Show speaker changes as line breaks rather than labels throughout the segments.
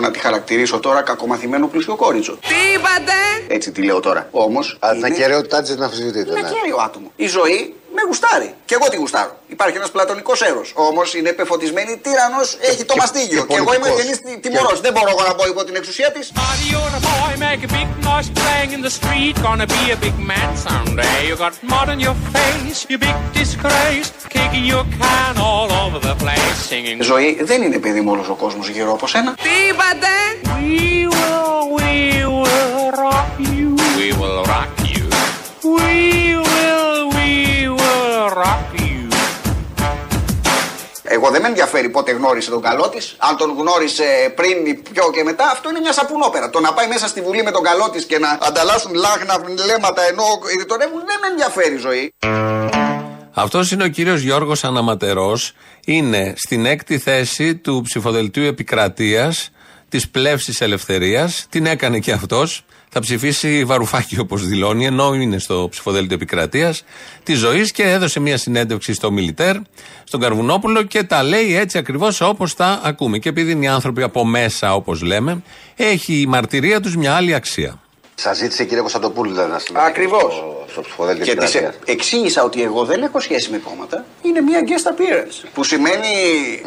πρέπει να είναι, εγώ να τη χαρακτηρίσω τώρα, κακομαθημένο πλουσιοκόριτσο.
Τι είπατε!
Έτσι τη λέω τώρα. Όμως.
Αλλά την ακαιρεότητά της δεν αμφισβητείται.
Είναι
ναι.
ακέραιο άτομο. Η ζωή με γουστάρει. Και εγώ τη γουστάρω. Υπάρχει ένας πλατωνικός έρος. Όμως είναι πεφωτισμένη τύρανος, έχει το
και-
μαστίγιο.
και
Και, εγώ είμαι
πολιτικός.
γεννή τιμωρός. Δεν μπορώ εγώ να πω υπό την εξουσία της.
Buddy, you're a boy, make a big noise playing in the street; Gonna be a big man someday. You got mud on your face, you big disgrace. Kicking your can all over the place, singing.
Ζωή δεν είναι παιδί μου όλος ο κόσμος γύρω από σένα.
Τι είπατε!
We will, we will rock you. We will rock you. We will, we will rock you.
Εγώ δεν με ενδιαφέρει πότε γνώρισε τον καλό της. Αν τον γνώρισε πριν, ή πιο και μετά, αυτό είναι μια σαπουνόπερα. Το να πάει μέσα στη Βουλή με τον καλό της και να ανταλλάσσουν λάχνα βλέμματα ενώ ρητορεύουν δεν με ενδιαφέρει η ζωή.
Αυτός είναι ο κύριος Γιώργος Αναματερός. Είναι στην έκτη θέση του ψηφοδελτίου επικρατείας της πλεύσης ελευθερίας. Την έκανε και αυτός. Θα ψηφίσει βαρουφάκι όπως δηλώνει, ενώ είναι στο ψηφοδέλτιο επικρατείας της ζωής και έδωσε μια συνέντευξη στο Μιλιτέρ, στον Καρβουνόπουλο και τα λέει έτσι ακριβώς όπως τα ακούμε. Και επειδή είναι οι άνθρωποι από μέσα, όπως λέμε, έχει η μαρτυρία τους μια άλλη αξία.
Σας ζήτησε κύριε Κωνσταντοπούλου δηλαδή, να συμμετέχει
Ακριβώς.
στο, στο ψηφοδέλτιο
Και της
επικρατείας.
εξήγησα ότι εγώ δεν έχω σχέση με κόμματα. Είναι μια guest appearance. Που σημαίνει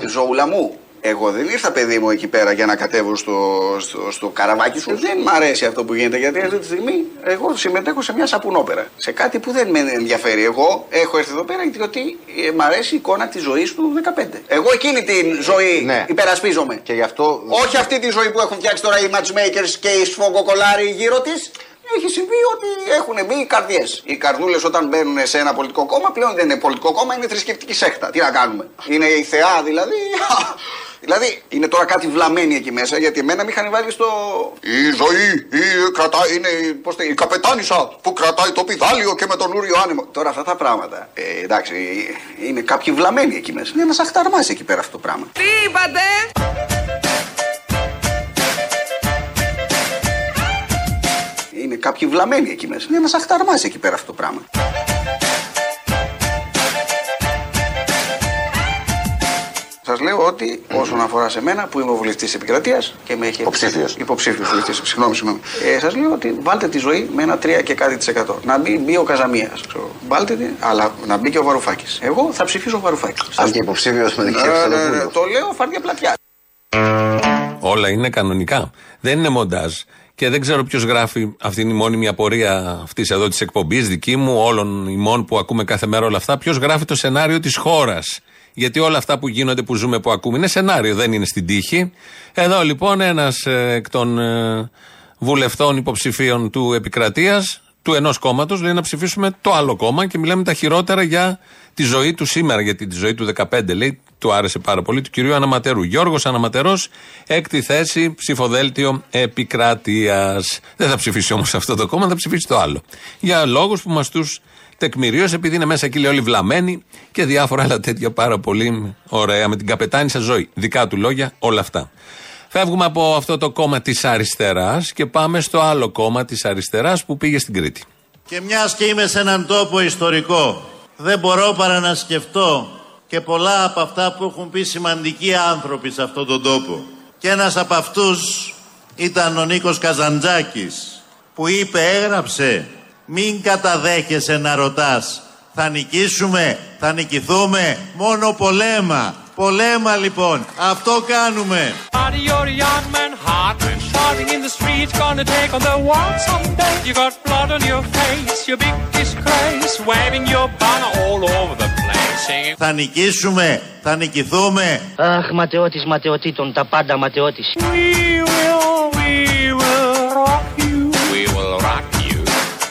ζωούλα μου. Εγώ δεν ήρθα, παιδί μου, εκεί πέρα για να κατέβω στο, στο, στο καραβάκι σου. Δεν μ' αρέσει αυτό που γίνεται γιατί αυτή τη στιγμή εγώ συμμετέχω σε μια σαπουνόπερα. Σε κάτι που δεν με ενδιαφέρει. Εγώ έχω έρθει εδώ πέρα γιατί ε, μ' αρέσει η εικόνα της ζωής του 15. Εγώ εκείνη την ζωή
Ναι.
υπερασπίζομαι.
Και γι' αυτό.
Όχι αυτή τη ζωή που έχουν φτιάξει τώρα οι matchmakers και οι σφογκοκολάροι γύρω της. Έχει συμβεί ότι έχουν μπει οι καρδιές. Οι καρδούλες όταν μπαίνουν σε ένα πολιτικό κόμμα πλέον δεν είναι πολιτικό κόμμα, είναι θρησκευτική σέχτα. Τι να κάνουμε; Είναι η θεά δηλαδή. δηλαδή είναι τώρα κάτι βλαμμένοι εκεί μέσα γιατί εμένα με είχαν βάλει στο. Η ζωή η, κρατάει, είναι πώς το- η καπετάνισσα που κρατάει το πιδάλιο και με τον ούριο άνεμο. Τώρα αυτά τα πράγματα. Ε, εντάξει, είναι κάποιοι βλαμμένοι εκεί μέσα. Είναι ένας αχταρμάς εκεί πέρα αυτό το πράγμα.
Τι είπατε!
Είναι κάποιοι βλαμμένοι εκεί μέσα. Είναι ένα αχταρμά εκεί πέρα αυτό το πράγμα. Σας λέω ότι όσον αφορά σε μένα που είμαι ο βουλευτής της επικρατείας και με έχει.
Υποψήφιος.
Υποψήφιος βουλευτής. Συγγνώμη, συγγνώμη. Ε, Σας λέω ότι βάλτε τη ζωή με ένα 3 και κάτι της εκατό. Να μπει, μπει ο Καζαμίας. Βάλτε τη, αλλά να μπει και ο Βαρουφάκης. Εγώ θα ψηφίσω Βαρουφάκης.
Αν και υποψήφιος με την κυρία
Ναι, ναι, ναι,
Κωνσταντοπούλου.
Το λέω φαρδιά πλατιά.
Όλα είναι κανονικά. Δεν είναι μοντάζ. Και δεν ξέρω ποιος γράφει αυτή είναι η μόνιμη απορία αυτής εδώ της εκπομπής, δική μου, όλων ημών που ακούμε κάθε μέρα όλα αυτά. Ποιος γράφει το σενάριο της χώρας. Γιατί όλα αυτά που γίνονται, που ζούμε, που ακούμε είναι σενάριο, δεν είναι στην τύχη. Εδώ λοιπόν ένας εκ των ε, βουλευτών υποψηφίων του επικρατείας, του ενός κόμματος, λέει να ψηφίσουμε το άλλο κόμμα και μιλάμε τα χειρότερα για τη ζωή του σήμερα, γιατί τη ζωή του 15 λέει, του άρεσε πάρα πολύ, του κυρίου Αναματερού. Γιώργος Αναματερός, έκτη θέση, ψηφοδέλτιο επικράτειας. Δεν θα ψηφίσει όμως αυτό το κόμμα, θα ψηφίσει το άλλο. Για λόγους που μας τους τεκμηρίωσε, επειδή είναι μέσα εκεί λέει όλοι βλαμμένοι και διάφορα άλλα τέτοια πάρα πολύ ωραία με την καπετάνισσα ζωή. Δικά του λόγια, όλα αυτά. Φεύγουμε από αυτό το κόμμα της αριστεράς και πάμε στο άλλο κόμμα της αριστεράς που πήγε στην Κρήτη.
Και μιας και είμαι σε έναν τόπο ιστορικό, δεν μπορώ παρά να σκεφτώ και πολλά από αυτά που έχουν πει σημαντικοί άνθρωποι σε αυτόν τον τόπο. Και ένας από αυτούς ήταν ο Νίκος Καζαντζάκης, που είπε, έγραψε, μην καταδέχεσαι να ρωτάς, θα νικήσουμε, θα νικηθούμε, μόνο πολέμα. Πολέμα λοιπόν, αυτό κάνουμε.
Buddy, you're a young man, hard man, shouting in the streets, gonna take on the world someday. You got blood on your face, your big disgrace, waving your banner all over the place, singing.
Θα νικήσουμε, θα νικηθούμε,
Αχ, ματαιώτης ματαιωτήτων, τα πάντα ματαιώτης.
We will, we will rock you. We will rock you.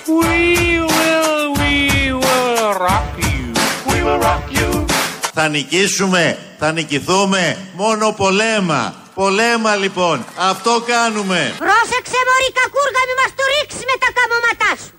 We will, we will rock you. We will rock you.
Θα νικήσουμε, θα νικηθούμε, μόνο πολέμα. Πολέμα λοιπόν, αυτό κάνουμε.
Πρόσεξε μωρή κακούργα μη μας το ρίξεις με τα καμώματά σου.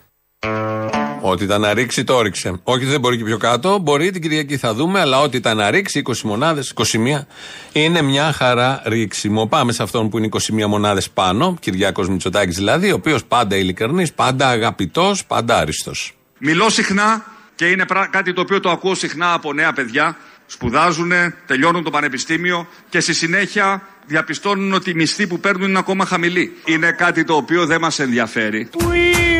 Ό,τι ήταν να ρίξει, το ρίξε. Όχι, δεν μπορεί και πιο κάτω. Μπορεί την Κυριακή θα δούμε, αλλά ό,τι ήταν να ρίξει, 20 μονάδες, 21, είναι μια χαρά ρίξιμο. Πάμε σε αυτόν που είναι 21 μονάδες πάνω, Κυριάκος Μητσοτάκης δηλαδή, ο οποίος πάντα ειλικρινής, πάντα αγαπητός, πάντα άριστος.
Μιλώ συχνά και είναι πρά- κάτι το οποίο το ακούω συχνά από νέα παιδιά
Σπουδάζουν, τελειώνουν το πανεπιστήμιο και στη συνέχεια διαπιστώνουν ότι οι μισθοί που παίρνουν είναι ακόμα χαμηλοί. Είναι κάτι το οποίο δεν μας ενδιαφέρει.
We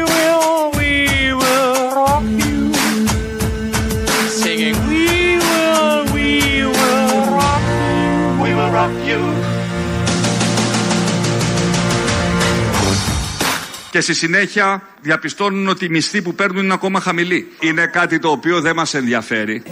will, we will rock you. Singing, we will, we will rock you. We will rock you.
Και στη συνέχεια διαπιστώνουν ότι οι μισθοί που παίρνουν είναι ακόμα χαμηλοί. Είναι κάτι το οποίο δεν μας ενδιαφέρει.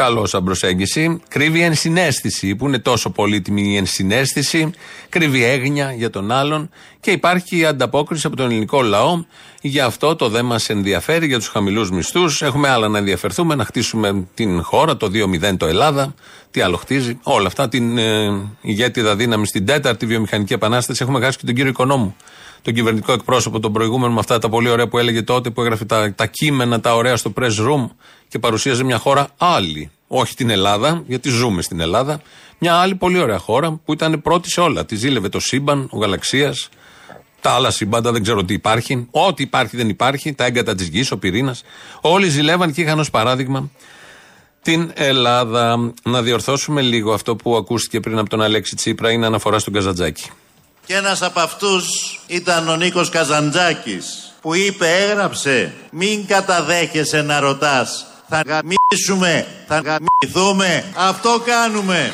Καλό σαν προσέγγιση. Κρύβει ενσυναίσθηση, που είναι τόσο πολύτιμη η ενσυναίσθηση. Κρύβει έγνοια για τον άλλον. Και υπάρχει η ανταπόκριση από τον ελληνικό λαό. Γι' αυτό το δεν μας ενδιαφέρει για τους χαμηλούς μισθούς. Έχουμε άλλα να ενδιαφερθούμε, να χτίσουμε την χώρα, το 2-0 το Ελλάδα. Τι άλλο χτίζει. Όλα αυτά. Την ε, ηγέτιδα δύναμη στην τέταρτη βιομηχανική επανάσταση. Έχουμε χάσει και τον κύριο Οικονόμου τον κυβερνητικό εκπρόσωπο, τον προηγούμενο, με αυτά τα πολύ ωραία που έλεγε τότε, που έγραφε τα, τα κείμενα, τα ωραία στο press room και παρουσίαζε μια χώρα άλλη. Όχι την Ελλάδα, γιατί ζούμε στην Ελλάδα. Μια άλλη πολύ ωραία χώρα που ήταν πρώτη σε όλα. Τη ζήλευε το σύμπαν, ο γαλαξίας, τα άλλα σύμπαντα, δεν ξέρω τι υπάρχει. Ό,τι υπάρχει δεν υπάρχει. Τα έγκατα της γης, ο πυρήνας. Όλοι ζηλεύαν και είχαν ως παράδειγμα την Ελλάδα. Να διορθώσουμε λίγο αυτό που ακούστηκε πριν από τον Αλέξη Τσίπρα, είναι αναφορά στον Καζαντζάκη.
Και ένας από αυτούς ήταν ο Νίκος Καζαντζάκης που είπε, έγραψε, μην καταδέχεσαι να ρωτάς. Θα γαμίσουμε, θα γαμηθούμε. Αυτό κάνουμε.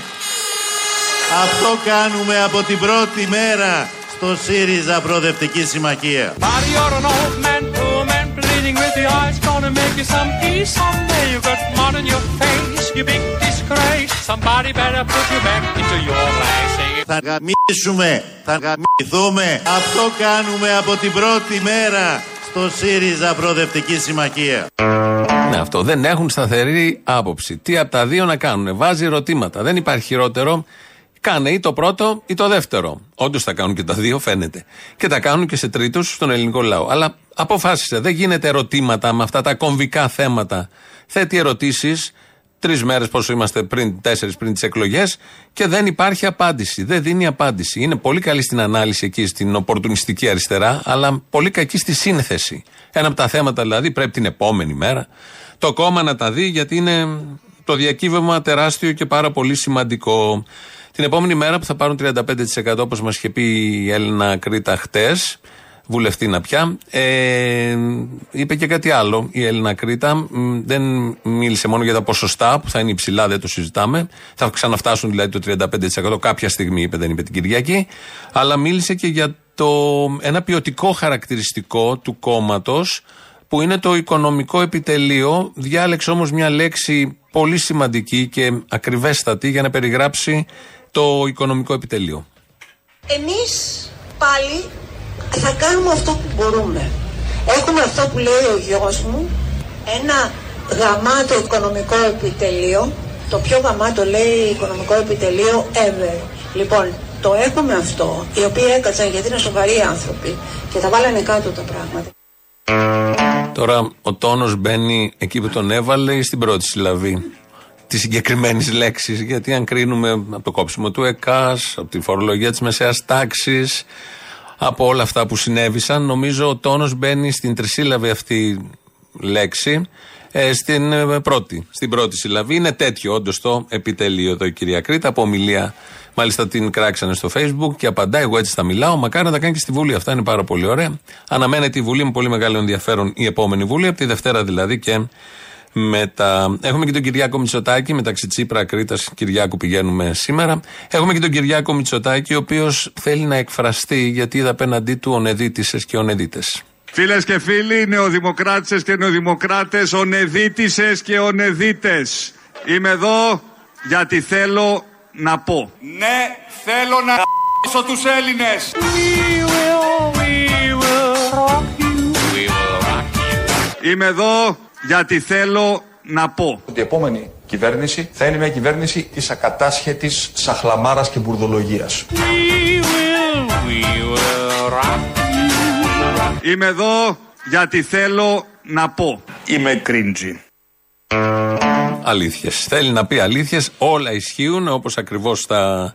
Αυτό κάνουμε από την πρώτη μέρα στο ΣΥΡΙΖΑ Προοδευτική Συμμαχία.
Buddy, you're an old man, poor man, bleeding with the eyes. Gonna make you some peace someday. You got mud on your face, you big disgrace. Somebody better put you back into your place. Sing it.
Θα γαμίσουμε, θα γαμηθούμε. Αυτό κάνουμε από την πρώτη μέρα στο ΣΥΡΙΖΑ Προοδευτική Συμμαχία.
Ναι, αυτό. Δεν έχουν σταθερή άποψη. Τι από τα δύο να κάνουν. Βάζει ερωτήματα. Δεν υπάρχει χειρότερο. Κάνε ή το πρώτο ή το δεύτερο. Όντως τα κάνουν και τα δύο, φαίνεται. Και τα κάνουν και σε τρίτους στον ελληνικό λαό. Αλλά αποφάσισε. Δεν γίνεται ερωτήματα με αυτά τα κομβικά θέματα. Θέτει ερωτήσεις τρεις μέρες πόσο είμαστε πριν, τέσσερις πριν τις εκλογές και δεν υπάρχει απάντηση. Δεν δίνει απάντηση. Είναι πολύ καλή στην ανάλυση εκεί, στην οπορτουνιστική αριστερά, αλλά πολύ κακή στη σύνθεση. Ένα από τα θέματα δηλαδή πρέπει την επόμενη μέρα το κόμμα να τα δει, γιατί είναι το διακύβευμα τεράστιο και πάρα πολύ σημαντικό. Την επόμενη μέρα που θα πάρουν 35% όπως μας είχε πει η Έλληνα Κρήτα χτες, βουλευτήνα πια, ε, είπε και κάτι άλλο η Έλληνα Κρήτα. Μ, Δεν μίλησε μόνο για τα ποσοστά που θα είναι υψηλά, δεν το συζητάμε. Θα ξαναφτάσουν δηλαδή το 35% κάποια στιγμή, είπε, δεν είπε την Κυριακή. Αλλά μίλησε και για το, ένα ποιοτικό χαρακτηριστικό του κόμματος που είναι το οικονομικό επιτελείο. Διάλεξε όμως μια λέξη πολύ σημαντική και ακριβέστατη για να περιγράψει το οικονομικό επιτελείο.
Εμείς πάλι θα κάνουμε αυτό που μπορούμε. Έχουμε αυτό που λέει ο γιος μου, ένα γαμάτο οικονομικό επιτελείο, το πιο γαμάτο λέει οικονομικό επιτελείο ever. Λοιπόν, το έχουμε αυτό, οι οποίοι έκατσαν γιατί είναι σοβαροί άνθρωποι και τα βάλανε κάτω τα πράγματα.
Τώρα ο τόνος μπαίνει εκεί που τον έβαλε ή στην πρώτη συλλαβή; Τη συγκεκριμένη λέξη. Γιατί αν κρίνουμε από το κόψιμο του ΕΚΑΣ, από τη φορολογία της μεσαίας τάξης, από όλα αυτά που συνέβησαν, νομίζω ο τόνος μπαίνει στην τρισύλλαβη αυτή λέξη. ε, στην ε, πρώτη, στην πρώτη συλλαβή. Είναι τέτοιο όντως το επιτελείο εδώ η κυρία Κρήτα. Από ομιλία, μάλιστα την κράξανε στο Facebook και απαντάει. Εγώ έτσι θα μιλάω. Μακάρι να τα κάνει και στη Βουλή. Αυτά είναι πάρα πολύ ωραία. Αναμένεται η Βουλή με πολύ μεγάλο ενδιαφέρον η επόμενη Βουλή, από τη Δευτέρα δηλαδή και μετά. Έχουμε και τον Κυριάκο Μητσοτάκη, μεταξύ Τσίπρα, Κρήτας, Κυριάκου πηγαίνουμε σήμερα. Έχουμε και τον Κυριάκο Μητσοτάκη, ο οποίος θέλει να εκφραστεί γιατί είδα απέναντί του ονεδίτησε και ονεδίτες.
Φίλες και φίλοι, νεοδημοκράτησες και νεοδημοκράτες, ονεδίτησες και ονεδίτες. Είμαι εδώ γιατί θέλω να πω. Ναι, θέλω να γ***σω τους Έλληνες.
We will, we will rock you. We will rock you.
Είμαι εδώ γιατί θέλω να πω.
ότι η επόμενη κυβέρνηση θα είναι μια κυβέρνηση της ακατάσχετης σαχλαμάρας και μπουρδολογίας.
We will, we will rock you.
Είμαι εδώ γιατί θέλω να πω. Είμαι κρίντζι.
Αλήθειες. Θέλει να πει αλήθειες. Όλα ισχύουν όπως ακριβώς τα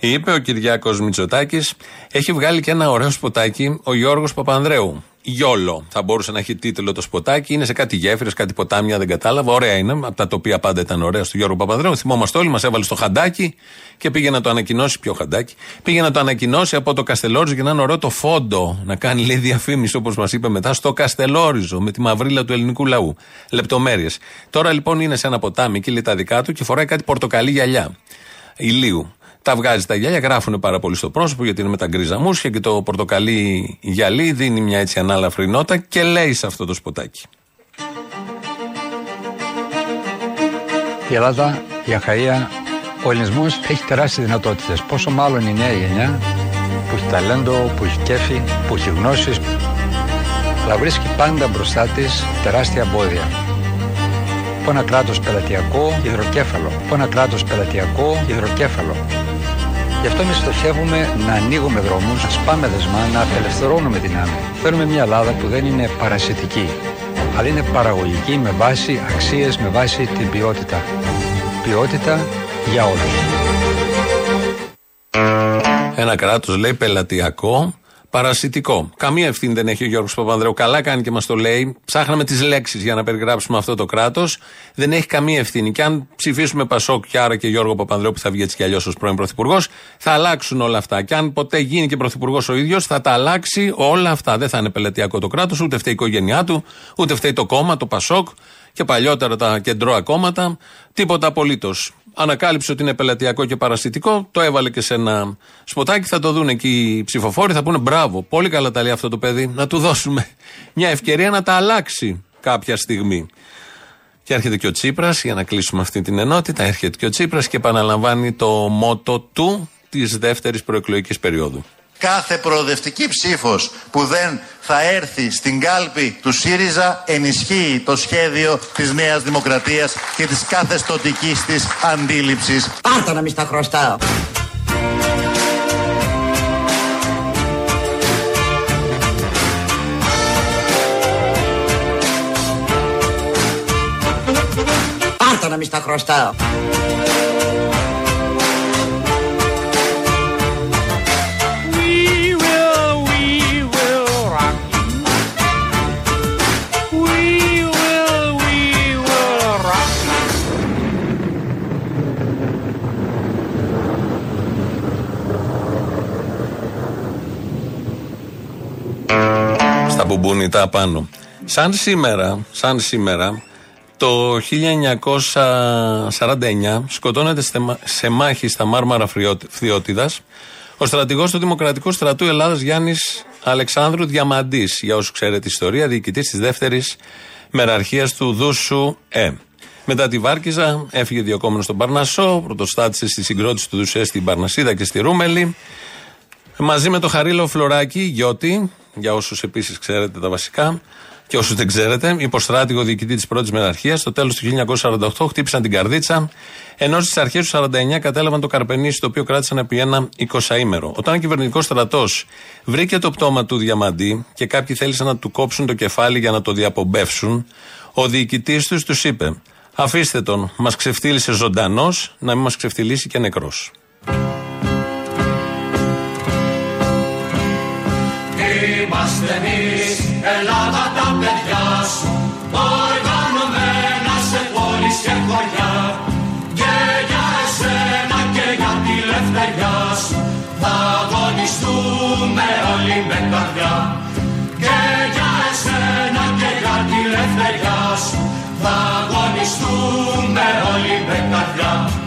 είπε ο Κυριάκος Μητσοτάκης. Έχει βγάλει και ένα ωραίο σποτάκι ο Γιώργος Παπανδρέου. Γιόλο. Θα μπορούσε να έχει τίτλο το σποτάκι. Είναι σε κάτι γέφυρες, κάτι ποτάμια, δεν κατάλαβα. Ωραία είναι. Από τα τοπία πάντα ήταν ωραία στο Γιώργο Παπαδρέου. Θυμόμαστε όλοι, μας έβαλε στο χαντάκι και πήγε να το ανακοινώσει. Ποιο χαντάκι; Πήγε να το ανακοινώσει από το Καστελόριζο και να είναι ωραίο το φόντο. Να κάνει λέει διαφήμιση όπως μας είπε μετά στο Καστελόριζο με τη μαυρίλα του ελληνικού λαού. Λεπτομέρειες. Τώρα λοιπόν είναι σε ένα ποτάμι και λέει τα δικά του και φοράει κάτι πορτοκαλί γυαλιά. Ηλίου. Τα βγάζει τα γυαλιά, γράφουν πάρα πολύ στο πρόσωπο γιατί είναι με τα γκρίζα μουσια και το πορτοκαλί γυαλί δίνει μια έτσι ανάλαφρη νότα και λέει σε αυτό το σποτάκι.
Η Ελλάδα, η Αχαία, ο ελληνισμός έχει τεράστιες δυνατότητες. Πόσο μάλλον η νέα γενιά που έχει ταλέντο, που έχει κέφι, που έχει γνώσεις, αλλά βρίσκει πάντα μπροστά της τεράστια εμπόδια. Από ένα κράτο πελατειακό, υδροκέφαλο. Από ένα κράτο πελατειακό, υδροκέφαλο. Γι' αυτό εμείς στοχεύουμε να ανοίγουμε δρόμους, να σπάμε δεσμά, να απελευθερώνουμε δυνάμει. Θέλουμε μια Ελλάδα που δεν είναι παρασιτική, αλλά είναι παραγωγική με βάση αξίες, με βάση την ποιότητα. Ποιότητα για όλους.
Ένα κράτος λέει πελατειακό, παρασιτικό. Καμία ευθύνη δεν έχει ο Γιώργος Παπανδρέου. Καλά κάνει και μας το λέει. Ψάχναμε τις λέξεις για να περιγράψουμε αυτό το κράτος. Δεν έχει καμία ευθύνη. Και αν ψηφίσουμε Πασόκ και άρα και Γιώργο Παπανδρέου που θα βγει έτσι κι αλλιώς ως πρώην Πρωθυπουργός, θα αλλάξουν όλα αυτά. Και αν ποτέ γίνει και Πρωθυπουργός ο ίδιος, θα τα αλλάξει όλα αυτά. Δεν θα είναι πελατειακό το κράτος, ούτε φταίει η οικογένειά του, ούτε φταίει το κόμμα, το Πασόκ και παλιότερα τα κεντρώα κόμματα. Τίποτα απολύτως. Ανακάλυψε ότι είναι πελατειακό και παρασιτικό, το έβαλε και σε ένα σποτάκι. Θα το δουν εκεί οι ψηφοφόροι, θα πούνε μπράβο, πολύ καλά τα λέει αυτό το παιδί. Να του δώσουμε μια ευκαιρία να τα αλλάξει κάποια στιγμή. Και έρχεται και ο Τσίπρας, για να κλείσουμε αυτή την ενότητα, έρχεται και ο Τσίπρας και επαναλαμβάνει το μότο του της δεύτερης προεκλογικής περίοδου.
Κάθε προοδευτική ψήφος που δεν θα έρθει στην κάλπη του ΣΥΡΙΖΑ ενισχύει το σχέδιο της Νέας Δημοκρατίας και της καθεστωτικής της αντίληψης.
Πάρτα να μη στα χρωστάω. Πάρτα να μη στα χρωστάω.
Μπουμπούνιτα πάνω. Σαν σήμερα, σαν σήμερα, το 1949 σκοτώνεται σε μα- σε μάχη στα Μάρμαρα Φριώτη- Φθιώτιδας ο στρατηγός του Δημοκρατικού Στρατού Ελλάδας Γιάννης Αλεξάνδρου Διαμαντής, για όσους ξέρετε τη ιστορία, διοικητής της δεύτερης μεραρχίας του Δούσου Ε. Μετά τη Βάρκιζα έφυγε διοκόμενος στον Παρνασσό, πρωτοστάτησε στη συγκρότηση του Δουσέ στην Παρνασίδα και στη Ρούμελη. Μαζί με το Χαρίλο Φλωράκη, Γιώτη, για όσους επίσης ξέρετε τα βασικά και όσους δεν ξέρετε, υποστράτηγο διοικητή της πρώτης μεραρχία, στο τέλος του 1948 χτύπησαν την καρδίτσα, ενώ στις αρχές του 49 κατέλαβαν το Καρπενήσι, το οποίο κράτησαν επί ένα 20ήμερο. Όταν ο κυβερνητικός στρατός βρήκε το πτώμα του Διαμαντή και κάποιοι θέλησαν να του κόψουν το κεφάλι για να το διαπομπεύσουν, ο διοικητής τους τους είπε: Αφήστε τον, μας ξεφτύλισε ζωντανός, να μην μας ξεφτυλίσει και νεκρός.
Είμαστε εμείς, Ελλάδα τα παιδιά σου Οργανωμένα σε πόλεις και χωριά. Και για εσένα και για τη λευτεριά σου Θα αγωνιστούμε όλοι με καρδιά Και για εσένα και για τη λευτεριά σου Θα αγωνιστούμε όλοι με καρδιά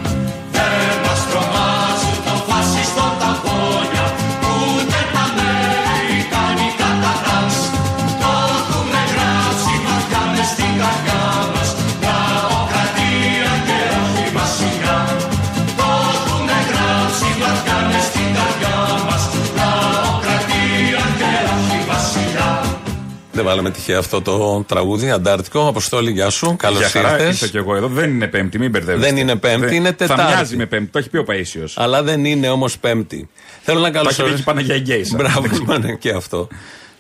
Δεν
βάλαμε τυχαία αυτό το τραγούδι, Αντάρτικο. Αποστόλη, γεια σου. Καλώς
Για χαρά
ήρθες.
ήρθα κι εγώ εδώ. Δεν είναι Πέμπτη, μην μπερδεύεστε.
Δεν είναι Πέμπτη, είναι Τετάρτη.
Θα μοιάζει με Πέμπτη, το έχει πει ο Παίσιο.
Αλλά δεν είναι όμως Πέμπτη. Θέλω να
Το έχει πει
καλωσορίσω.
και η Παναγία Γκέισα.
Μπράβο, ναι, και αυτό.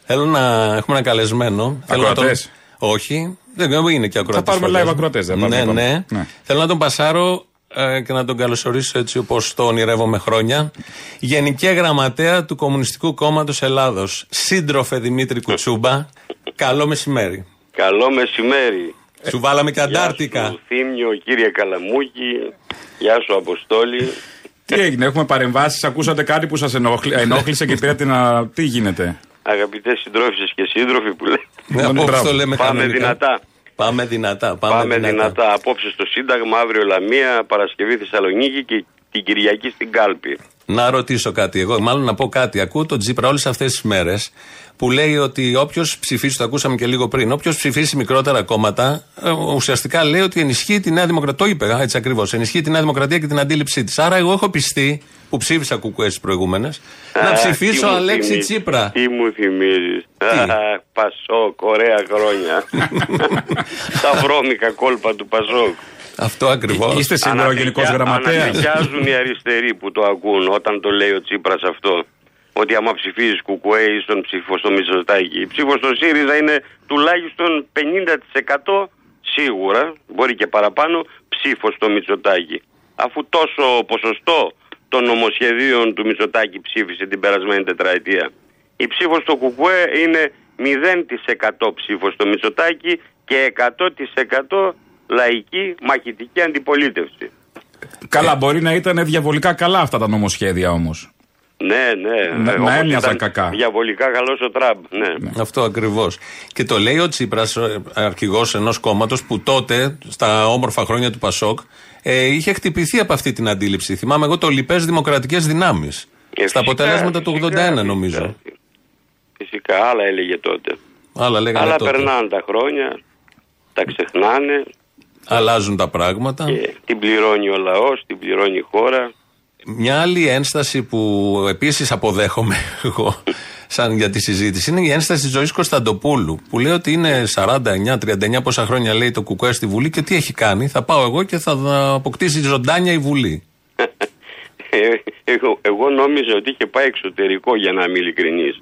Θέλω να έχουμε ένα καλεσμένο. Θέλω να τον-
Ακροατές;
Όχι, δεν είναι και ακροατέ.
πάρουμε live ακροατές, δεν
Ναι,
πάρουμε
ναι.
ακόμα. Ναι.
Θέλω να τον πασάρω ε, και να τον καλωσορίσω έτσι όπως το ονειρεύομαι χρόνια. Γενική Γραμματέα του Κομμουνιστικού Κόμματος Ελλάδος. Σύντροφε Δημήτρη Κουτσούμπα. Καλό μεσημέρι.
Καλό μεσημέρι.
Σου βάλαμε και
Γεια
αντάρτικα.
σου Θήμιο, κύριε Καλαμούκη. Γεια σου Αποστόλη.
Τι έγινε, έχουμε παρεμβάσεις. Ακούσατε κάτι που σας ενόχλησε και πήρατε να. Τι γίνεται;
Αγαπητές συντρόφισσες και σύντροφοι που λέτε.
Ναι, απόψε το λέμε
Πάμε
κανονικά.
δυνατά.
Πάμε δυνατά. Πάμε,
Πάμε
δυνατά.
δυνατά. Απόψε στο Σύνταγμα, αύριο Λαμία, Παρασκευή Θεσσαλονίκη και την Κυριακή στην Κάλπη.
Να ρωτήσω κάτι εγώ, μάλλον να πω κάτι. Ακούω τον Τζίπρα όλες αυτές τις μέρες που λέει ότι όποιος ψηφίσει, το ακούσαμε και λίγο πριν, όποιος ψηφίσει μικρότερα κόμματα, ε, ουσιαστικά λέει ότι ενισχύει τη Νέα Δημοκρατία. Το είπε έτσι ακριβώς. Ενισχύει τη Νέα Δημοκρατία και την αντίληψή της. Άρα, εγώ έχω πιστεί, που ψήφισα κουκουές τις προηγούμενες, να
Α,
ψηφίσω
τι μου
Αλέξη
θυμίζεις,
Τσίπρα.
Τι μου θυμίζεις. Πασόκ, ωραία χρόνια. Τα βρώμικα κόλπα του Πασόκ.
Αυτό ακριβώς.
Είστε σίγουρα ο Γενικό Γραμματέας.
Ανατριχιάζουν οι αριστεροί που το ακούν όταν το λέει ο Τσίπρας αυτό. Ότι άμα ψηφίζεις κουκουέ ή στον ψήφο στο Μητσοτάκι. Η ψήφος στο ΣΥΡΙΖΑ είναι τουλάχιστον 50% σίγουρα, μπορεί και παραπάνω, ψήφος στο Μητσοτάκι. Αφού τόσο ποσοστό των νομοσχεδίων του Μητσοτάκη ψήφισε την περασμένη τετραετία. Η ψήφος στο κουκουέ είναι 0% ψήφος στο Μητσοτάκι και 100% λαϊκή μαχητική αντιπολίτευση.
Καλά, μπορεί να ήταν διαβολικά καλά αυτά τα νομοσχέδια όμως.
Ναι, ναι.
Να-
Ε,
να
όπως
έμοιαζαν
ήταν
κακά.
Διαβολικά καλός ο Τραμπ. Ναι.
Αυτό ακριβώς. Και το λέει ο Τσίπρας, αρχηγός ενός κόμματος που τότε, στα όμορφα χρόνια του Πασόκ, ε, είχε χτυπηθεί από αυτή την αντίληψη. Θυμάμαι εγώ το λοιπέ δημοκρατικές δυνάμεις.
Ε,
Στα
φυσικά,
αποτελέσματα του 81,
φυσικά,
νομίζω.
Φυσικά, άλλα έλεγε τότε.
Άλλα λέγανε
άλλα
τότε.
περνάνε τα χρόνια, τα ξεχνάνε,
Αλλάζουν τα πράγματα.
και την πληρώνει ο λαός, την πληρώνει η χώρα.
Μια άλλη ένσταση που επίσης αποδέχομαι εγώ σαν για τη συζήτηση είναι η ένσταση τη ζωής Κωνσταντοπούλου. Που λέει ότι είναι 49-39 πόσα χρόνια λέει το Κουκουέ στη Βουλή και τι έχει κάνει. Θα πάω εγώ και θα αποκτήσει ζωντάνια η Βουλή.
Ε, εγώ, εγώ νόμιζα ότι είχε πάει εξωτερικό για να είμαι ειλικρινής.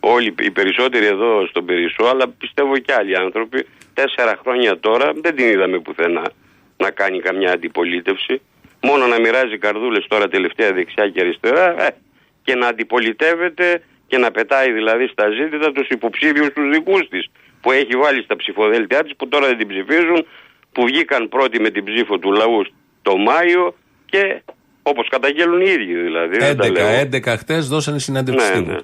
Όλοι οι περισσότεροι εδώ στον Περισσό, αλλά πιστεύω και άλλοι άνθρωποι, τέσσερα χρόνια τώρα δεν την είδαμε πουθενά να κάνει καμιά αντιπολίτευση. Μόνο να μοιράζει καρδούλες τώρα τελευταία δεξιά και αριστερά ε, και να αντιπολιτεύεται και να πετάει δηλαδή στα ζήτητα τους υποψήφιους τους δικούς της που έχει βάλει στα ψηφοδέλτια της που τώρα δεν την ψηφίζουν που βγήκαν πρώτοι με την ψήφο του λαού το Μάιο και όπως καταγγέλουν οι ίδιοι δηλαδή. δεν τα λέω.
11, 11 χτες δώσανε συνέντευξη
Ναι,
τύπου.
ναι.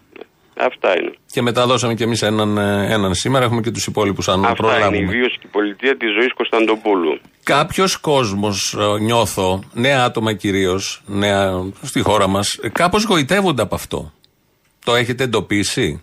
Αυτά είναι.
Και μετά δώσαμε κι εμείς έναν, ε, έναν σήμερα. Έχουμε και τους υπόλοιπους αν
Αυτά είναι η
προλάβουμε.
βίωση και η πολιτεία της ζωής Κωνσταντοπούλου.
Κάποιος κόσμος, νιώθω, νέα άτομα κυρίως, νέα στη χώρα μας, κάπως γοητεύονται από αυτό. Το έχετε εντοπίσει;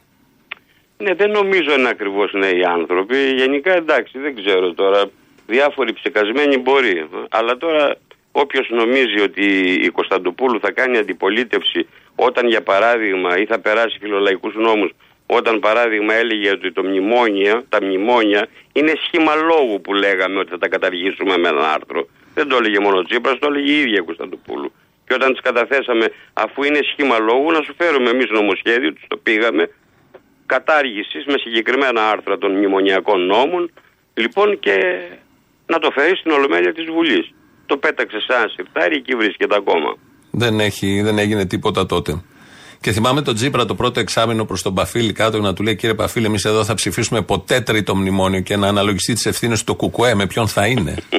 Ναι, δεν νομίζω είναι ακριβώς νέοι άνθρωποι. Γενικά εντάξει, δεν ξέρω τώρα. Διάφοροι ψεκασμένοι μπορεί. Αλλά τώρα όποιος νομίζει ότι η Κωνσταντοπούλου θα κάνει αντιπολίτευση όταν για παράδειγμα ή θα περάσει φιλολαϊκούς νόμους όταν παράδειγμα έλεγε ότι το μνημόνια, τα μνημόνια είναι σχήμα λόγου που λέγαμε ότι θα τα καταργήσουμε με ένα άρθρο. Δεν το έλεγε μόνο ο Τσίπρας, το έλεγε η ίδια η Κωνσταντοπούλου. Και όταν τις καταθέσαμε, αφού είναι σχήμα λόγου, να σου φέρουμε εμείς νομοσχέδιο, τους το πήγαμε, κατάργησης με συγκεκριμένα άρθρα των μνημονιακών νόμων, λοιπόν και να το φέρει στην Ολομέλεια της Βουλής. Το πέταξε σαν σιρτάρι, εκεί βρίσκεται ακόμα.
Δεν, έχει, δεν έγινε τίποτα τότε. Και θυμάμαι τον Τζίπρα το πρώτο εξάμεινο προς τον Παφίλη κάτω να του λέει: Κύριε Παφίλη, εμείς εδώ θα ψηφίσουμε ποτέ τρίτο μνημόνιο και να αναλογιστεί τις ευθύνες του Κουκουέ με ποιον θα είναι.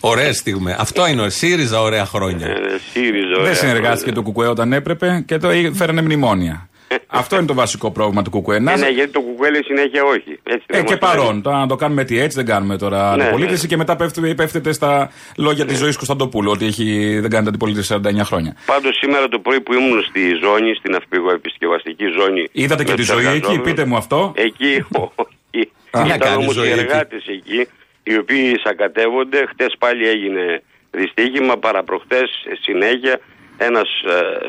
Ωραίε στιγμέ. Αυτό είναι ο ΣΥΡΙΖΑ, ωραία χρόνια.
Ε, ΣΥΡΙΖΑ, ωραία
Δεν συνεργάστηκε το Κουκουέ όταν έπρεπε και το φέρανε μνημόνια. Αυτό είναι το βασικό πρόβλημα του Κουκουέ. Να-
Ε, ναι, γιατί το κουκουέλι συνέχεια όχι. Έτσι
Ε,
δεν
και
μας λέει.
παρόν. Τώρα να το κάνουμε τι έτσι δεν κάνουμε τώρα
Ναι,
αντιπολίτευση
ναι.
και μετά πέφτει, πέφτετε στα λόγια της ζωής Κωνσταντοπούλου ότι έχει, δεν κάνετε αντιπολίτευση 49 χρόνια.
Πάντως σήμερα το πρωί που ήμουν στη ζώνη, στην αυπηγοεπισκευαστική ζώνη.
Είδατε και
με
τη
τους
ζωή εκεί,
εργαζόμενους,
πείτε μου αυτό.
Εκεί, όχι.
Τι να
Ήταν
κάνει
όμως
ζωή
οι
εκεί;
εργάτες εκεί, οι οποίοι σακατεύονται. Χτες πάλι έγινε δυστύχημα, παραπροχτές συνέχεια. Ένας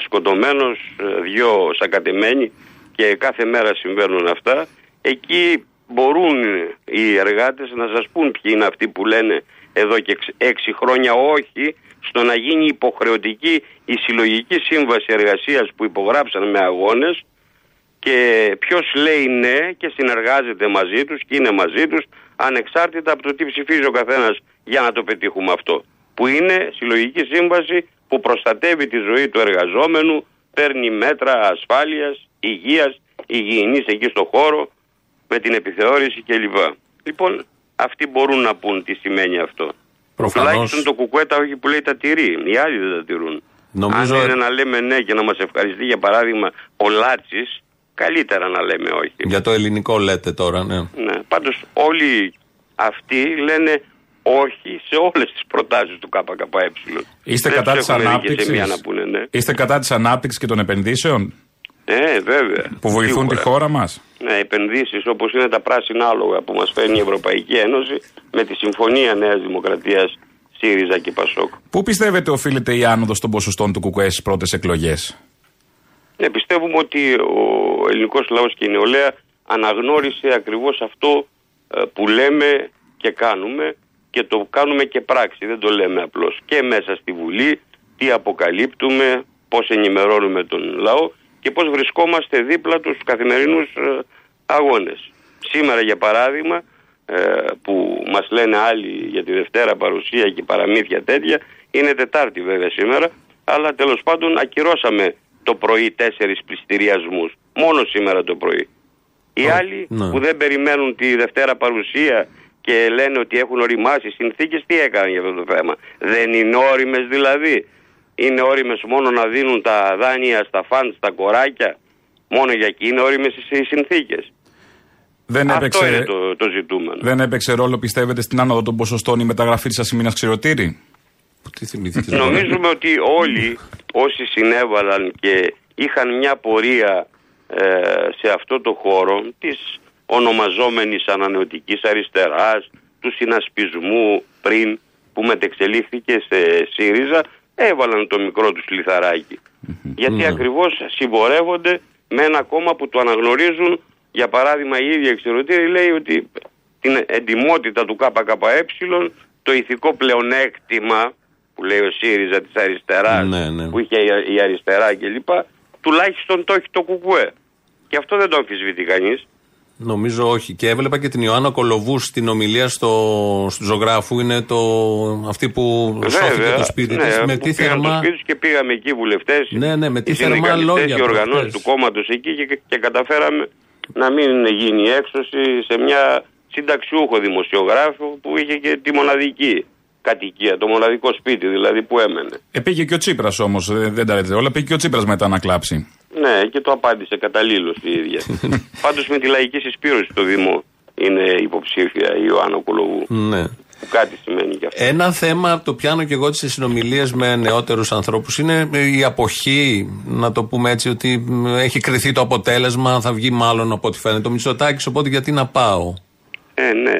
σκοτωμένος, δυο σακατεμένοι και κάθε μέρα συμβαίνουν αυτά. Εκεί μπορούν οι εργάτες να σας πούν ποιοι είναι αυτοί που λένε εδώ και εξ- έξι χρόνια όχι στο να γίνει υποχρεωτική η συλλογική σύμβαση εργασίας που υπογράψαν με αγώνες και ποιος λέει ναι και συνεργάζεται μαζί τους και είναι μαζί τους ανεξάρτητα από το τι ψηφίζει ο καθένας για να το πετύχουμε αυτό. που είναι συλλογική σύμβαση που προστατεύει τη ζωή του εργαζόμενου, παίρνει μέτρα ασφάλειας, υγείας, υγιεινής εκεί στο χώρο, με την επιθεώρηση κλπ. Λοιπόν, αυτοί μπορούν να πούν τι σημαίνει αυτό.
Προφανώς.
Τουλάχιστον το κουκουέτα όχι που λέει τα τηρεί. Οι άλλοι δεν τα τηρούν.
Νομίζω-
Αν είναι να λέμε ναι και να μας ευχαριστεί για παράδειγμα ο Λάτσης, καλύτερα να λέμε όχι.
Για το ελληνικό λέτε τώρα, ναι.
Ναι. Πάντως όλοι αυτοί λένε όχι σε όλες τις προτάσεις του ΚΚΕ.
Είστε
Δεν
κατά
τους
της
έχω μερικές
ανάπτυξης;
σε μία να πούνε ναι.
Είστε κατά της ανάπτυξης και των επενδύσεων;
Ε, βέβαια.
που βοηθούν
Σίγουρα.
τη χώρα μας;
Ναι, επενδύσεις όπως είναι τα πράσινα άλογα που μας φέρνει η Ευρωπαϊκή Ένωση με τη Συμφωνία Νέας Δημοκρατίας ΣΥΡΙΖΑ και ΠΑΣΟΚ.
Πού πιστεύετε οφείλεται η άνοδος των ποσοστών του ΚΚΕ στις πρώτες εκλογές;
Ναι, πιστεύουμε ότι ο ελληνικός λαός και η νεολαία αναγνώρισε ακριβώς αυτό ε, που λέμε και κάνουμε και το κάνουμε και πράξη. Δεν το λέμε απλώς. Και μέσα στη Βουλή, τι αποκαλύπτουμε, πώς ενημερώνουμε τον λαό και πώς βρισκόμαστε δίπλα τους καθημερινούς αγώνες. Σήμερα, για παράδειγμα, ε, που μας λένε άλλοι για τη Δευτέρα παρουσία και παραμύθια τέτοια, είναι Τετάρτη βέβαια σήμερα, αλλά τέλος πάντων ακυρώσαμε το πρωί τέσσερις πληστηριασμούς, μόνο σήμερα το πρωί. Οι άλλοι
ναι.
που δεν περιμένουν τη Δευτέρα παρουσία και λένε ότι έχουν οριμάσει συνθήκες, τι έκαναν για αυτό το θέμα. Δεν είναι όριμες δηλαδή. Είναι όριμες μόνο να δίνουν τα δάνεια στα φαντ, στα κοράκια. Μόνο για εκεί είναι όριμες οι συνθήκες.
Δεν
Αυτό
έπαιξε,
είναι το, το ζητούμενο.
δεν έπαιξε ρόλο, πιστεύετε, στην άνοδο των ποσοστών η μεταγραφή της Ασημίνας Ξηροτήρη;
Τι θυμήθηκε.
Νομίζουμε ότι όλοι όσοι συνέβαλαν και είχαν μια πορεία ε, σε αυτό το χώρο της ονομαζόμενης ανανεωτικής αριστεράς, του συνασπισμού πριν που μετεξελίχθηκε σε ΣΥΡΙΖΑ, έβαλαν το μικρό τους λιθαράκι. Γιατί
Ναι.
ακριβώς συμπορεύονται με ένα κόμμα που το αναγνωρίζουν, για παράδειγμα η ίδια εξαιρετήρη λέει ότι την εντιμότητα του ΚΚΕ, το ηθικό πλεονέκτημα που λέει ο ΣΥΡΙΖΑ της αριστεράς,
Ναι, ναι.
που είχε η- η αριστερά κλπ, τουλάχιστον το έχει το ΚΚΕ. Και αυτό δεν το αμφισβητεί κανείς.
Νομίζω όχι. Και έβλεπα και την Ιωάννα Κολοβούς στην ομιλία στο, στου ζωγράφου. Είναι το, αυτή που σώθηκε το σπίτι
ναι,
της. Με
που
τι
πήγαν
θερμά.
το σπίτι τους και πήγαμε εκεί βουλευτές,
Ναι, ναι, με τι
οι
θερμά
συνδικαλιστές
λόγια
και οι οργανώσεις
προχτές.
του κόμματος εκεί και, και καταφέραμε να μην γίνει έξωση σε μια συνταξιούχο δημοσιογράφο που είχε και τη μοναδική κατοικία, το μοναδικό σπίτι δηλαδή που έμενε.
Ε, πήγε και ο Τσίπρας όμως, δεν τα λέτε όλα. Πήγε και ο Τσίπρας μετά να κλάψει.
Ναι, και το απάντησε καταλήλως η ίδια. Πάντως με τη λαϊκή συσπήρωση στο Δήμο είναι υποψήφια η Ιωάννα Κολοβού.
Ναι.
Που κάτι σημαίνει και αυτό.
Ένα θέμα το πιάνω και εγώ σε συνομιλίες με νεότερους ανθρώπους είναι η αποχή, να το πούμε έτσι, ότι μ, έχει κριθεί το αποτέλεσμα, θα βγει μάλλον από ό,τι φαίνεται. Το Μητσοτάκης, οπότε γιατί να πάω;
Ε, ναι.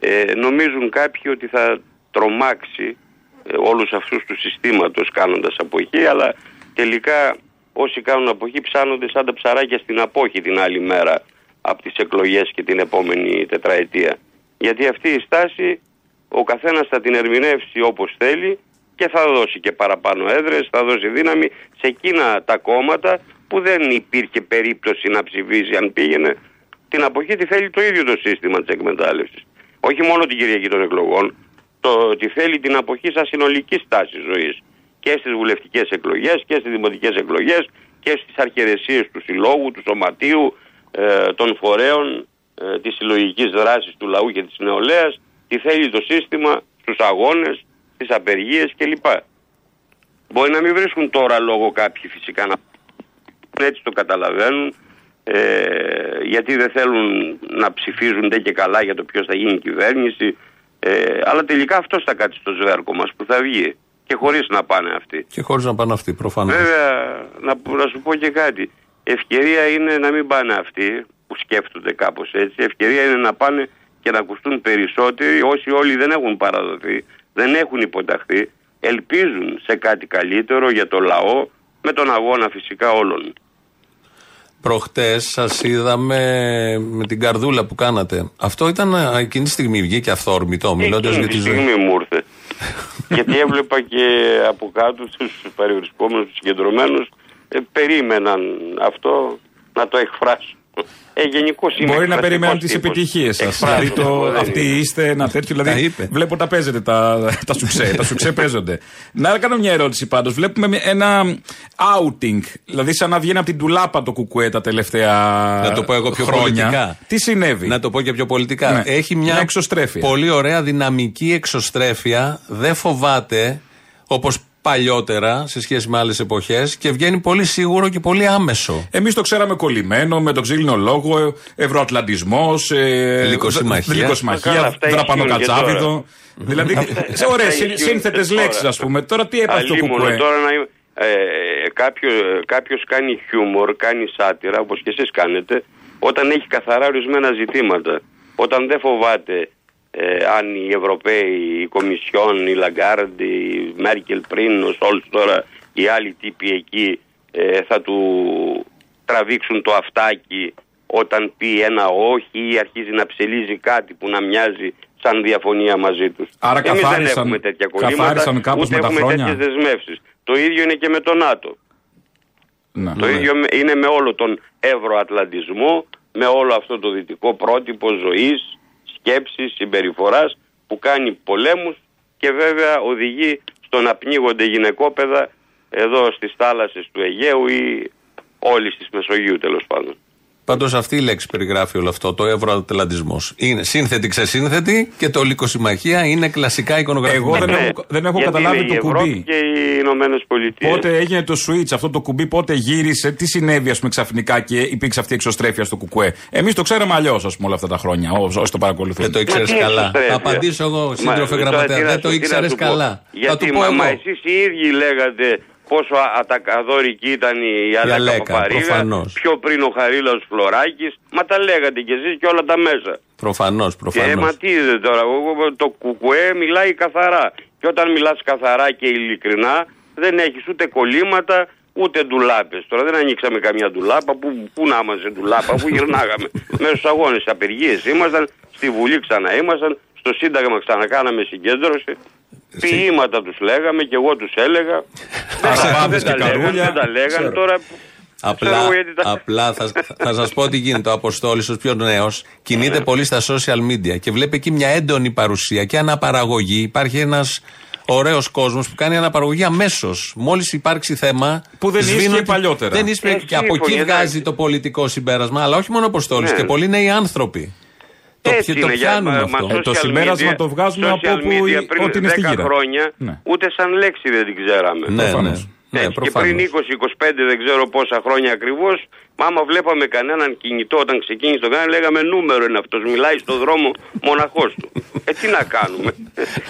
Ε, νομίζουν κάποιοι ότι θα τρομάξει ε, όλους αυτούς του συστήματος κάνοντας αποχή, αλλά τελικά όσοι κάνουν αποχή ψάνονται σαν τα ψαράκια στην απόχη την άλλη μέρα από τις εκλογές και την επόμενη τετραετία. Γιατί αυτή η στάση ο καθένας θα την ερμηνεύσει όπως θέλει και θα δώσει και παραπάνω έδρες, θα δώσει δύναμη σε εκείνα τα κόμματα που δεν υπήρχε περίπτωση να ψηφίσει αν πήγαινε την αποχή τη θέλει το ίδιο το σύστημα της εκμετάλλευσης. Όχι μόνο την Κυριακή των εκλογών, το ότι θέλει την αποχή σαν συνολική στάση ζωής και στις βουλευτικές εκλογές και στις δημοτικές εκλογές και στις αρχαιρεσίες του συλλόγου, του σωματείου, ε, των φορέων ε, της συλλογικής δράσης του λαού και της νεολαίας, τι θέλει το σύστημα στους αγώνες, στις απεργίες κλπ. Μπορεί να μην βρίσκουν τώρα λόγο κάποιοι φυσικά να έτσι το καταλαβαίνουν ε, γιατί δεν θέλουν να ψηφίζουν ντε και καλά για το ποιος θα γίνει κυβέρνηση ε, αλλά τελικά αυτός θα κάτσει στο σβέρκο μας που θα βγει και χωρίς να πάνε αυτοί.
Και χωρίς να πάνε αυτοί, προφανώς.
Βέβαια, να, να σου πω και κάτι. Ευκαιρία είναι να μην πάνε αυτοί που σκέφτονται κάπως έτσι. Ευκαιρία είναι να πάνε και να ακουστούν περισσότεροι όσοι όλοι δεν έχουν παραδοθεί, δεν έχουν υποταχθεί, ελπίζουν σε κάτι καλύτερο για το λαό με τον αγώνα φυσικά όλων.
Προχτές σας είδαμε με την καρδούλα που κάνατε. Αυτό ήταν α, εκείνη τη στιγμή βγήκε αυθόρμητο, μιλώντας
Εκείνη
για τη
τη
ζωή.
στιγμή μου ήρθε. Γιατί έβλεπα και από κάτω τους περιορισκόμενους, τους συγκεντρωμένους, ε, περίμεναν αυτό να το εκφράσουν. Ε, γενικώς είμαι
Μπορεί να
εκφραστικός
περιμένουν τις
τύπος.
επιτυχίες σας.
Εκφράζομαι,
Δηλαδή, το,
δεν
αυτοί
είναι.
είστε ένα τέτοιο.
Τα
Δηλαδή,
είπε.
βλέπω τα παίζετε τα, τα σουξέ. τα σουξέ παίζονται. Να κάνω μια ερώτηση πάντως. Βλέπουμε μια- ένα outing. Δηλαδή, σαν να βγαίνει από την τουλάπα το κουκουέ τα τελευταία
Να το πω εγώ πιο
χρόνια.
πολιτικά.
Τι συνέβη;
Να το πω και πιο πολιτικά.
Ναι.
Έχει μια,
Μια εξωστρέφεια.
πολύ ωραία δυναμική εξωστρέφεια. Δεν φοβάται όπως παλιότερα σε σχέση με άλλες εποχές και βγαίνει πολύ σίγουρο και πολύ άμεσο.
Εμείς το ξέραμε κολλημένο με τον ξύλινο λόγο, ευρωατλαντισμός, ε,
Λυκοσυμμαχία.
Καλά,
λυκοσυμμαχία
αυτά
δραπανοκατσάβιδο.
ισχύουν
Δηλαδή,
Αυτά-
σε ωραίε
αυτά ισχύουν
σύνθετες
και
λέξεις,
τώρα.
ας πούμε. Τώρα τι έπαθε το
Αλλήμον,
κουκουέ;
τώρα να είμαι, ε, κάποιο, κάποιος κάνει χιούμορ, κάνει σάτυρα, όπως και εσείς κάνετε, όταν έχει καθαρά ορισμένα ζητήματα. Όταν δεν φοβάται ε, αν οι Ευρωπαίοι, η Κομισιόν, η Λαγκάρντ, η Μέρκελ πριν, ο Σόλτς τώρα, οι άλλοι τύποι εκεί ε, θα του τραβήξουν το αυτάκι όταν πει ένα όχι ή αρχίζει να ψελίζει κάτι που να μοιάζει σαν διαφωνία μαζί τους.
Άρα
Εμείς δεν
καθάρισαν-
έχουμε τέτοια κολλήματα,
καθάρισαν κάπως
ούτε
με τα
έχουμε
χρόνια;
τέτοιες δεσμεύσεις. Το ίδιο είναι και με το ΝΑΤΟ.
Ναι.
Το ίδιο με- είναι με όλο τον ευρωατλαντισμό, με όλο αυτό το δυτικό πρότυπο ζωής, σκέψης, συμπεριφοράς που κάνει πολέμους και βέβαια οδηγεί στο να πνίγονται γυναικόπαιδα εδώ στις θάλασσες του Αιγαίου ή όλης της Μεσογείου τέλος πάντων.
Πάντως αυτή η λέξη περιγράφει όλο αυτό, το ευρωατλαντισμός. Είναι σύνθετη, ξεσύνθετη και το λυκοσυμμαχία είναι κλασικά εικονογραφικό.
Εγώ δεν
Ναι,
έχω, δεν έχω
γιατί
καταλάβει
είναι
το
η Ευρώπη
κουμπί.
και οι Ηνωμένες Πολιτείες.
Πότε έγινε το switch, αυτό το κουμπί, πότε γύρισε, τι συνέβη, ας πούμε, ξαφνικά και υπήρξε αυτή η εξωστρέφεια στο κουκουέ. Εμείς το ξέραμε αλλιώς, ας πούμε, όλα αυτά τα χρόνια, ό- όσοι το παρακολουθούν.
Δεν το ήξερες
τι
καλά.
εξωστρέφεια;
Θα απαντήσω εγώ,
Μα,
σύντροφε
τώρα τι
γραμματέα.
να
Δεν
σου-
το
τι να
ήξερες
σου πω;
καλά. Θα
Γιατί
του πω
μα, μα
εγώ.
εσείς οι ίδιοι λέγατε πόσο α- ατακαδόρικη ήταν η Αλέκα
Αλέκα,
Παπαρίγα,
προφανώς.
πιο πριν ο Χαρίλαος Φλωράκης, μα τα λέγατε κι εσείς και όλα τα μέσα.
Προφανώς,
Και
προφανώς.
μα τι είδε τώρα, εγώ- το κουκουέ μιλάει καθαρά. Και όταν μιλάς καθαρά και ειλικρινά, δεν έχεις ούτε κολλήματα, ούτε ντουλάπες. Τώρα δεν ανοίξαμε καμιά ντουλάπα, που, που να είμαστε ντουλάπα, που γυρνάγαμε. Μέσα στους αγώνες απεργίες ήμασταν, στη Βουλή ξανά ήμασταν, στο Σύνταγμα ξανακάναμε συγκέντρωση. Ποίηματα τους λέγαμε και εγώ τους έλεγα.
Αραβάδες
δεν
και
τα λέγανε,
καρούλια.
δεν τα λέγανε.
Ξέρω.
Τώρα
Απλά,
Ξέρω εγώ γιατί τα-
απλά θα, θα σας πω τι γίνεται. Ο Αποστόλης, ω πιο νέος, κινείται
Ναι.
πολύ στα social media και βλέπει εκεί μια έντονη παρουσία και αναπαραγωγή. Υπάρχει ένας ωραίος κόσμος που κάνει αναπαραγωγή αμέσως. Μόλις υπάρξει θέμα.
Που δεν ίσχυε
σβήνουν-
παλιότερα.
Δεν ίσχυε
Ε,
και από εκεί
σύμφωνοι,
βγάζει
εντάξει.
το πολιτικό συμπέρασμα. Αλλά όχι μόνο ο Αποστόλης
Ναι.
και πολλοί νέοι άνθρωποι. Το,
Έτσι
πι- το
είναι, για-
πιάνουμε
μα-
αυτό.
μα
Ε, το
social
συμπέρασμα
media-
το βγάζουμε
social
από όπου
media
η-
πριν
ό,τι είναι στη
10
γύρα.
χρόνια
Ναι.
ούτε σαν λέξη δεν την ξέραμε.
Ναι, ναι.
Προφανώς.
ναι,
Έτσι, και
προφανώς.
πριν 20-25 δεν ξέρω πόσα χρόνια ακριβώς, άμα βλέπαμε κανέναν κινητό όταν ξεκίνησε το κανάλι, λέγαμε νούμερο είναι αυτός. Μιλάει στον δρόμο μοναχός του. ε, τι να κάνουμε.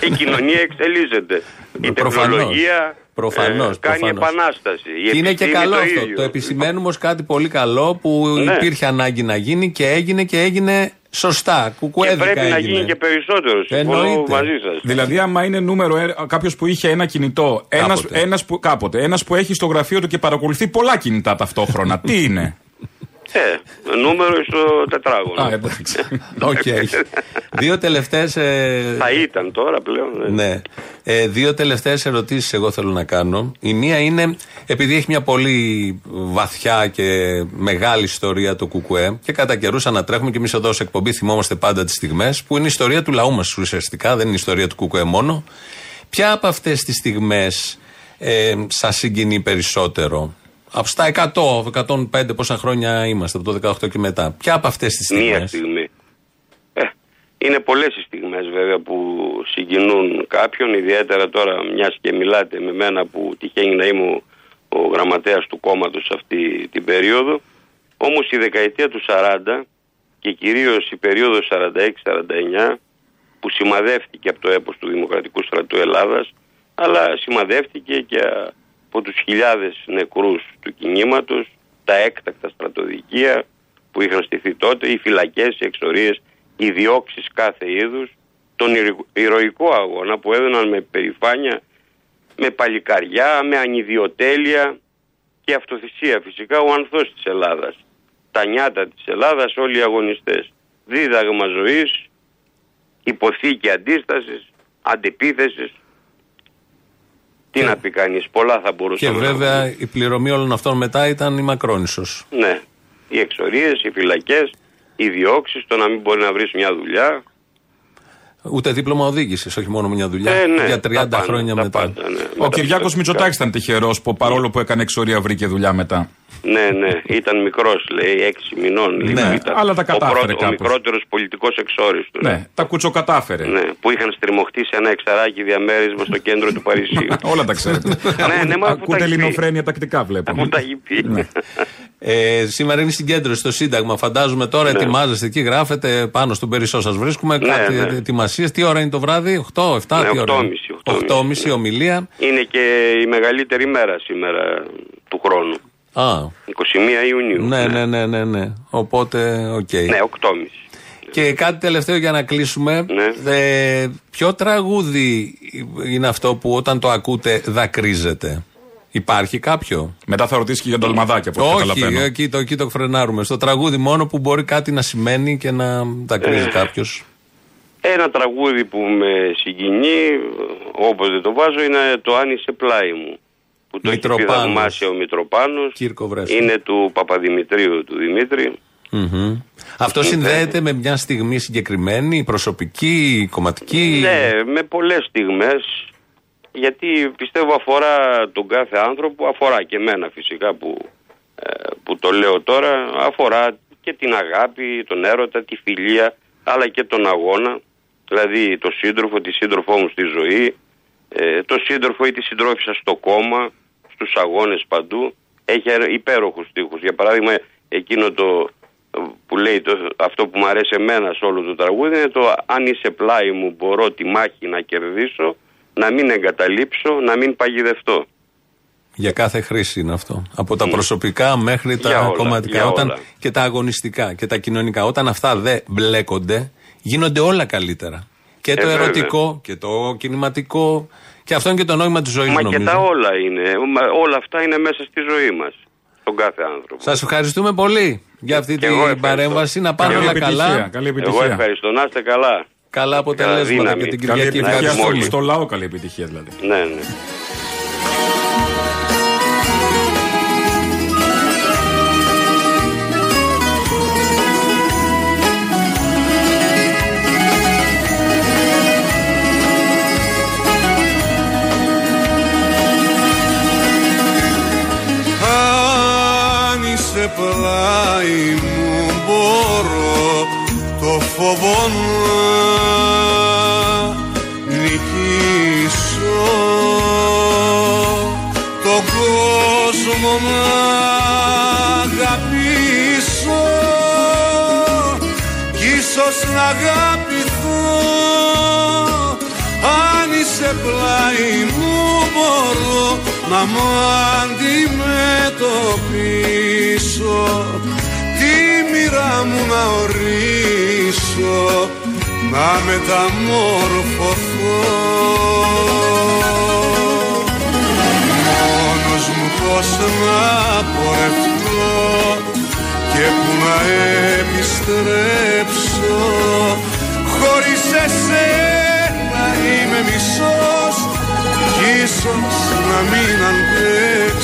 Η κοινωνία εξελίσσεται. Η
Προφανώς.
τεχνολογία
Προφανώς,
ε, κάνει
προφανώς.
επανάσταση. Η
Και είναι και
επιστήμη
καλό
το
αυτό.
ίδιο.
Το επισημαίνουμε ως κάτι πολύ καλό που
Ναι.
υπήρχε ανάγκη να γίνει και έγινε και έγινε σωστά.
Και
Κουκουέδικα
πρέπει να
έγινε.
γίνει και περισσότερος. Συμφωνώ
Εννοείται.
μαζί σας.
Δηλαδή, άμα είναι νούμερο κάποιος που είχε ένα κινητό, ένας,
Κάποτε.
ένας που, κάποτε, ένας που έχει στο γραφείο του και παρακολουθεί πολλά κινητά ταυτόχρονα, τι είναι;
Ε, νούμερο στο τετράγωνο.
Α, εντάξει.
Οκ. Δύο τελευταίες.
Θα ήταν τώρα πλέον. ε.
Ναι. Ε, δύο τελευταίες ερωτήσεις εγώ θέλω να κάνω. Η μία είναι, επειδή έχει μια πολύ βαθιά και μεγάλη ιστορία το Κουκουέ και κατά καιρούς ανατρέχουμε και εμείς εδώ σε εκπομπή θυμόμαστε πάντα τις στιγμές, που είναι η ιστορία του λαού μας ουσιαστικά, δεν είναι η ιστορία του Κουκουέ μόνο. Ποια από αυτές τις στιγμές ε, σας συγκινεί περισσότερο, από στα 100, 105 πόσα χρόνια είμαστε, από το 18 και μετά. Ποια από αυτές τις
Μία
στιγμές;
στιγμή. Ε, είναι πολλές οι στιγμές βέβαια που συγκινούν κάποιον, ιδιαίτερα τώρα μιας και μιλάτε με μένα που τυχαίνει να είμαι ο, ο γραμματέας του κόμματος αυτή την περίοδο. Όμως η δεκαετία του 40 και κυρίως η περίοδος 46-49 που σημαδεύτηκε από το έπος του Δημοκρατικού Στρατού Ελλάδας αλλά σημαδεύτηκε και από τους χιλιάδες νεκρούς του κινήματος, τα έκτακτα στρατοδικεία που είχαν στηθεί τότε, οι φυλακές, οι εξορίες, οι διώξεις κάθε είδους, τον ηρω- ηρωικό αγώνα που έδωναν με περηφάνεια, με παλικαριά, με ανιδιοτέλεια και αυτοθυσία φυσικά ο ανθός της Ελλάδας. Τα νιάτα της Ελλάδας όλοι οι αγωνιστές. Δίδαγμα ζωής, υποθήκη αντίστασης, αντεπίθεσης. Τι να πει κανείς, πολλά θα μπορούσε
Και
να
βέβαια η πληρωμή όλων αυτών μετά ήταν η Μακρόνισος.
ναι, Οι εξορίες, οι φυλακές, οι διώξεις, το να μην μπορεί να βρεις μια δουλειά.
Ούτε δίπλωμα οδήγησης, όχι μόνο μια δουλειά.
Ε, ναι,
για 30
τα πάντα,
χρόνια
τα
μετά.
πάντα, ναι.
Ο Κυριάκος Μητσοτάκης ήταν τυχερός που παρόλο που έκανε εξορία βρήκε δουλειά μετά.
Ναι, ναι, ήταν μικρός, λέει, έξι μηνών. λίγο
Ναι,
ήταν.
αλλά τα κατάφερε
Ο, πρώτο, ο
κάπως.
μικρότερος πολιτικός εξόριστος.
Ναι, τα κουτσοκατάφερε.
Ναι, που είχαν στριμωχτεί σε ένα εξαράκι διαμέρισμα στο κέντρο του Παρισίου.
Όλα τα ξέρετε.
ναι, ναι, μα αφού τα
Ακούτε
έχει πει.
ελληνοφρένεια τακτικά βλέπω.
Αφού τα έχει πει.
Ναι.
Ε, σήμερα είναι συγκέντρωση στο Σύνταγμα. Φαντάζομαι τώρα
Ναι.
ετοιμάζεστε εκεί, γράφετε πάνω στον Περισσό σας βρίσκουμε.
Ναι,
κάτι
ναι.
ετοιμασίες. Τι ώρα είναι το βράδυ, 8, 7,
Ναι,
τι ώρα.
8.30,
8.30 ομιλία.
Είναι και η μεγαλύτερη μέρα σήμερα του χρόνου.
Α,
21 Ιουνίου.
ναι, ναι, ναι, ναι, ναι. Οπότε, οκ.
Ναι, 8.30.
Και κάτι τελευταίο για να κλείσουμε.
Ναι.
Ε, ποιο τραγούδι είναι αυτό που όταν το ακούτε δακρύζετε. Υπάρχει κάποιο;
Μετά θα ρωτήσει και για το αλμαδάκι από ό,τι
Όχι,
καταλαβαίνω.
εκεί το, εκεί το φρενάρουμε. Στο τραγούδι μόνο που μπορεί κάτι να σημαίνει και να δακρύζει
Ε.
κάποιος.
Ένα τραγούδι που με συγκινεί, όποτε το βάζω, είναι το «Αν είσαι πλάι μου». Που το έχει πει
Μητροπάνος.
θαυμάσια ο Μητροπάνος.
Κύρκο Βρέσο.
Είναι του Παπαδημητρίου του Δημήτρη.
Μμμ. Αυτό συνδέεται με μια στιγμή συγκεκριμένη, προσωπική, κομματική;
Ναι, με πολλές στιγμές. Γιατί πιστεύω αφορά τον κάθε άνθρωπο, αφορά και εμένα φυσικά που, ε, που το λέω τώρα, αφορά και την αγάπη, τον έρωτα, τη φιλία, αλλά και τον αγώνα. Δηλαδή το σύντροφο, τη σύντροφό μου στη ζωή, ε, το σύντροφο ή τη συντρόφισσα στο κόμμα, στους αγώνες παντού. Έχει αε- υπέροχους στίχους. Για παράδειγμα εκείνο το ε, που λέει το, αυτό που μου αρέσει εμένα σε όλο το τραγούδι είναι το αν είσαι πλάι μου μπορώ τη μάχη να κερδίσω, να μην εγκαταλείψω, να μην παγιδευτώ.
Για κάθε χρήση είναι αυτό. Από τα προσωπικά μέχρι τα
Για όλα,
κομματικά.
για
Όταν,
όλα.
και τα αγωνιστικά και τα κοινωνικά. Όταν αυτά δεν μπλέκονται, γίνονται όλα καλύτερα. Και το
Ε, βέβαια.
ερωτικό και το κινηματικό. Και αυτό είναι και το νόημα της ζωής,
Μα
νομίζω.
και τα όλα είναι, μα όλα αυτά είναι μέσα στη ζωή μας, στον κάθε άνθρωπο.
Σας ευχαριστούμε πολύ για αυτή
Και εγώ
την
ευχαριστώ.
παρέμβαση. Να πάνε
Καλή
όλα
επιτυχία,
καλά.
καλή
Εγώ
επιτυχία.
ευχαριστώ, να είστε καλά.
Καλά αποτελέσματα
δύναμη.
και την
Καλή
Κυριακή.
επιτυχία
Ευχαριστούμε.
στο, στο λαό, καλή επιτυχία δηλαδή.
Ναι, ναι.
Αν είσαι πλάι μου μπορώ το φόβο να τον κόσμο να αγαπήσω. Κι ίσως να αγαπηθώ αν είσαι πλάι μου μπορώ να μου αντιμετωπίσω. Τη μοίρα μου να ορίσω να μεταμορφωθώ Μόνος μου πως να πορευτώ και που να επιστρέψω. Χωρίς εσένα είμαι μισός κι ίσως να μην αντέξω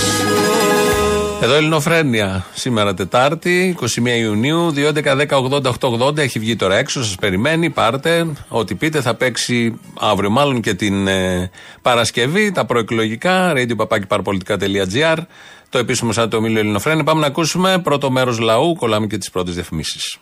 Εδώ Ελληνοφρένια σήμερα Τετάρτη, 21 Ιουνίου, 2.11.10.80.880. Έχει βγει τώρα έξω, σας περιμένει. Πάρτε ό,τι πείτε. Θα παίξει αύριο, μάλλον και την ε, Παρασκευή, τα προεκλογικά. radio.papakiparapolitica.gr Το επίσημο σαν το ομίλιο Ελληνοφρένια. Πάμε να ακούσουμε πρώτο μέρος λαού. Κολλάμε και τις πρώτες διαφημίσεις.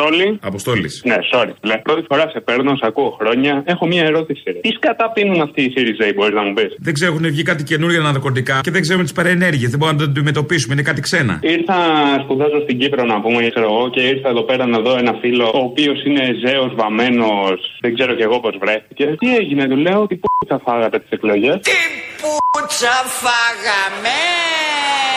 Αποστόλη.
Αποστόλης.
Ναι, sorry. Λε, πρώτη φορά σε παίρνω, σε ακούω χρόνια. Έχω μία ερώτηση. Ρε. Τις σκατά πίνουν αυτοί οι Series A, μπορείς να μου πεις;
Δεν ξέρω, έχουν βγει κάτι καινούργια ναρκωτικά και δεν ξέρουμε τι παρενέργειε. Δεν μπορούμε να το αντιμετωπίσουμε, είναι κάτι ξένα.
Ήρθα, σπουδάζω στην Κύπρο να πούμε, ξέρω εγώ, και ήρθα εδώ πέρα να δω ένα φίλο, ο οποίος είναι ζέος, βαμμένος, δεν ξέρω κι εγώ πώς βρέθηκε. Τι έγινε, του λέω, τι πούτσα φάγατε τις εκλογές;
Τι πουτσα φάγαμε!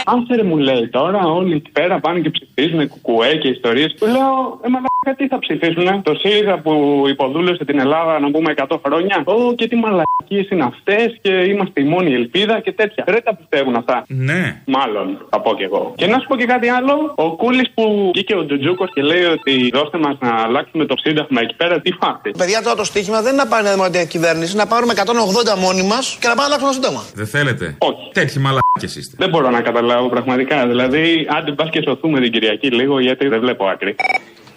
Άστερ μου λέει τώρα, όλοι εκεί πέρα πάνε και ψηφίζουν κουκουέ και ιστορίες. Του λέω, ε, μαλάκα, τι θα ψηφίσουν. Το ΣΥΡΙΖΑ που υποδούλωσε την Ελλάδα να πούμε 100 χρόνια. Ω και τι μαλακίες είναι αυτές και είμαστε η μόνη ελπίδα και τέτοια. Δεν τα πιστεύουν αυτά.
Ναι.
Μάλλον θα πω κι εγώ. Και να σου πω και κάτι άλλο. Ο Κούλης που βγήκε ο Τζουτζούκο και λέει ότι δώστε μας να αλλάξουμε το σύνταγμα εκεί πέρα, τι φάτε.
Παιδιά, τώρα το στοίχημα δεν είναι να πάρει η δημοκρατία κυβέρνηση, να πάρουμε 180 μόνοι μας και να πάμε να αλλάξουμε το σύνταγμα.
Δεν θέλετε;
Όχι.
Τέτοιοι μαλάκε είστε.
Δεν μπορώ να καταλάβω πραγματικά. Δηλαδή, άντε πας και σωθούμε την Κυριακή λίγο γιατί δεν βλέπω άκρη.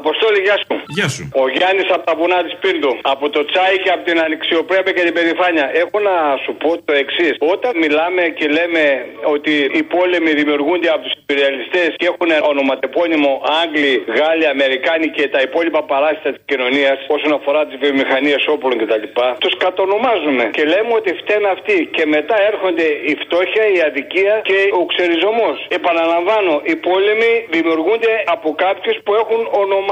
Αποστόλη, γεια σου.
Γεια σου.
Ο Γιάννης από τα βουνά της Πίρντου. Από το τσάι και από την ανοιξιοπρέπεια και την περηφάνεια. Έχω να σου πω το εξής. Όταν μιλάμε και λέμε ότι οι πόλεμοι δημιουργούνται από τους υπεριαλιστέ και έχουν ονοματεπώνυμο Άγγλοι, Γάλλοι, Αμερικάνοι και τα υπόλοιπα παράσιτα της κοινωνίας όσον αφορά τις βιομηχανίες όπλων κτλ. Τους κατονομάζουμε και λέμε ότι φταίνουν αυτοί. Και μετά έρχονται η φτώχεια, η αδικία και ο ξεριζωμός. Επαναλαμβάνω, οι πόλεμοι δημιουργούνται από κάποιους που έχουν ονοματεπώνυμο.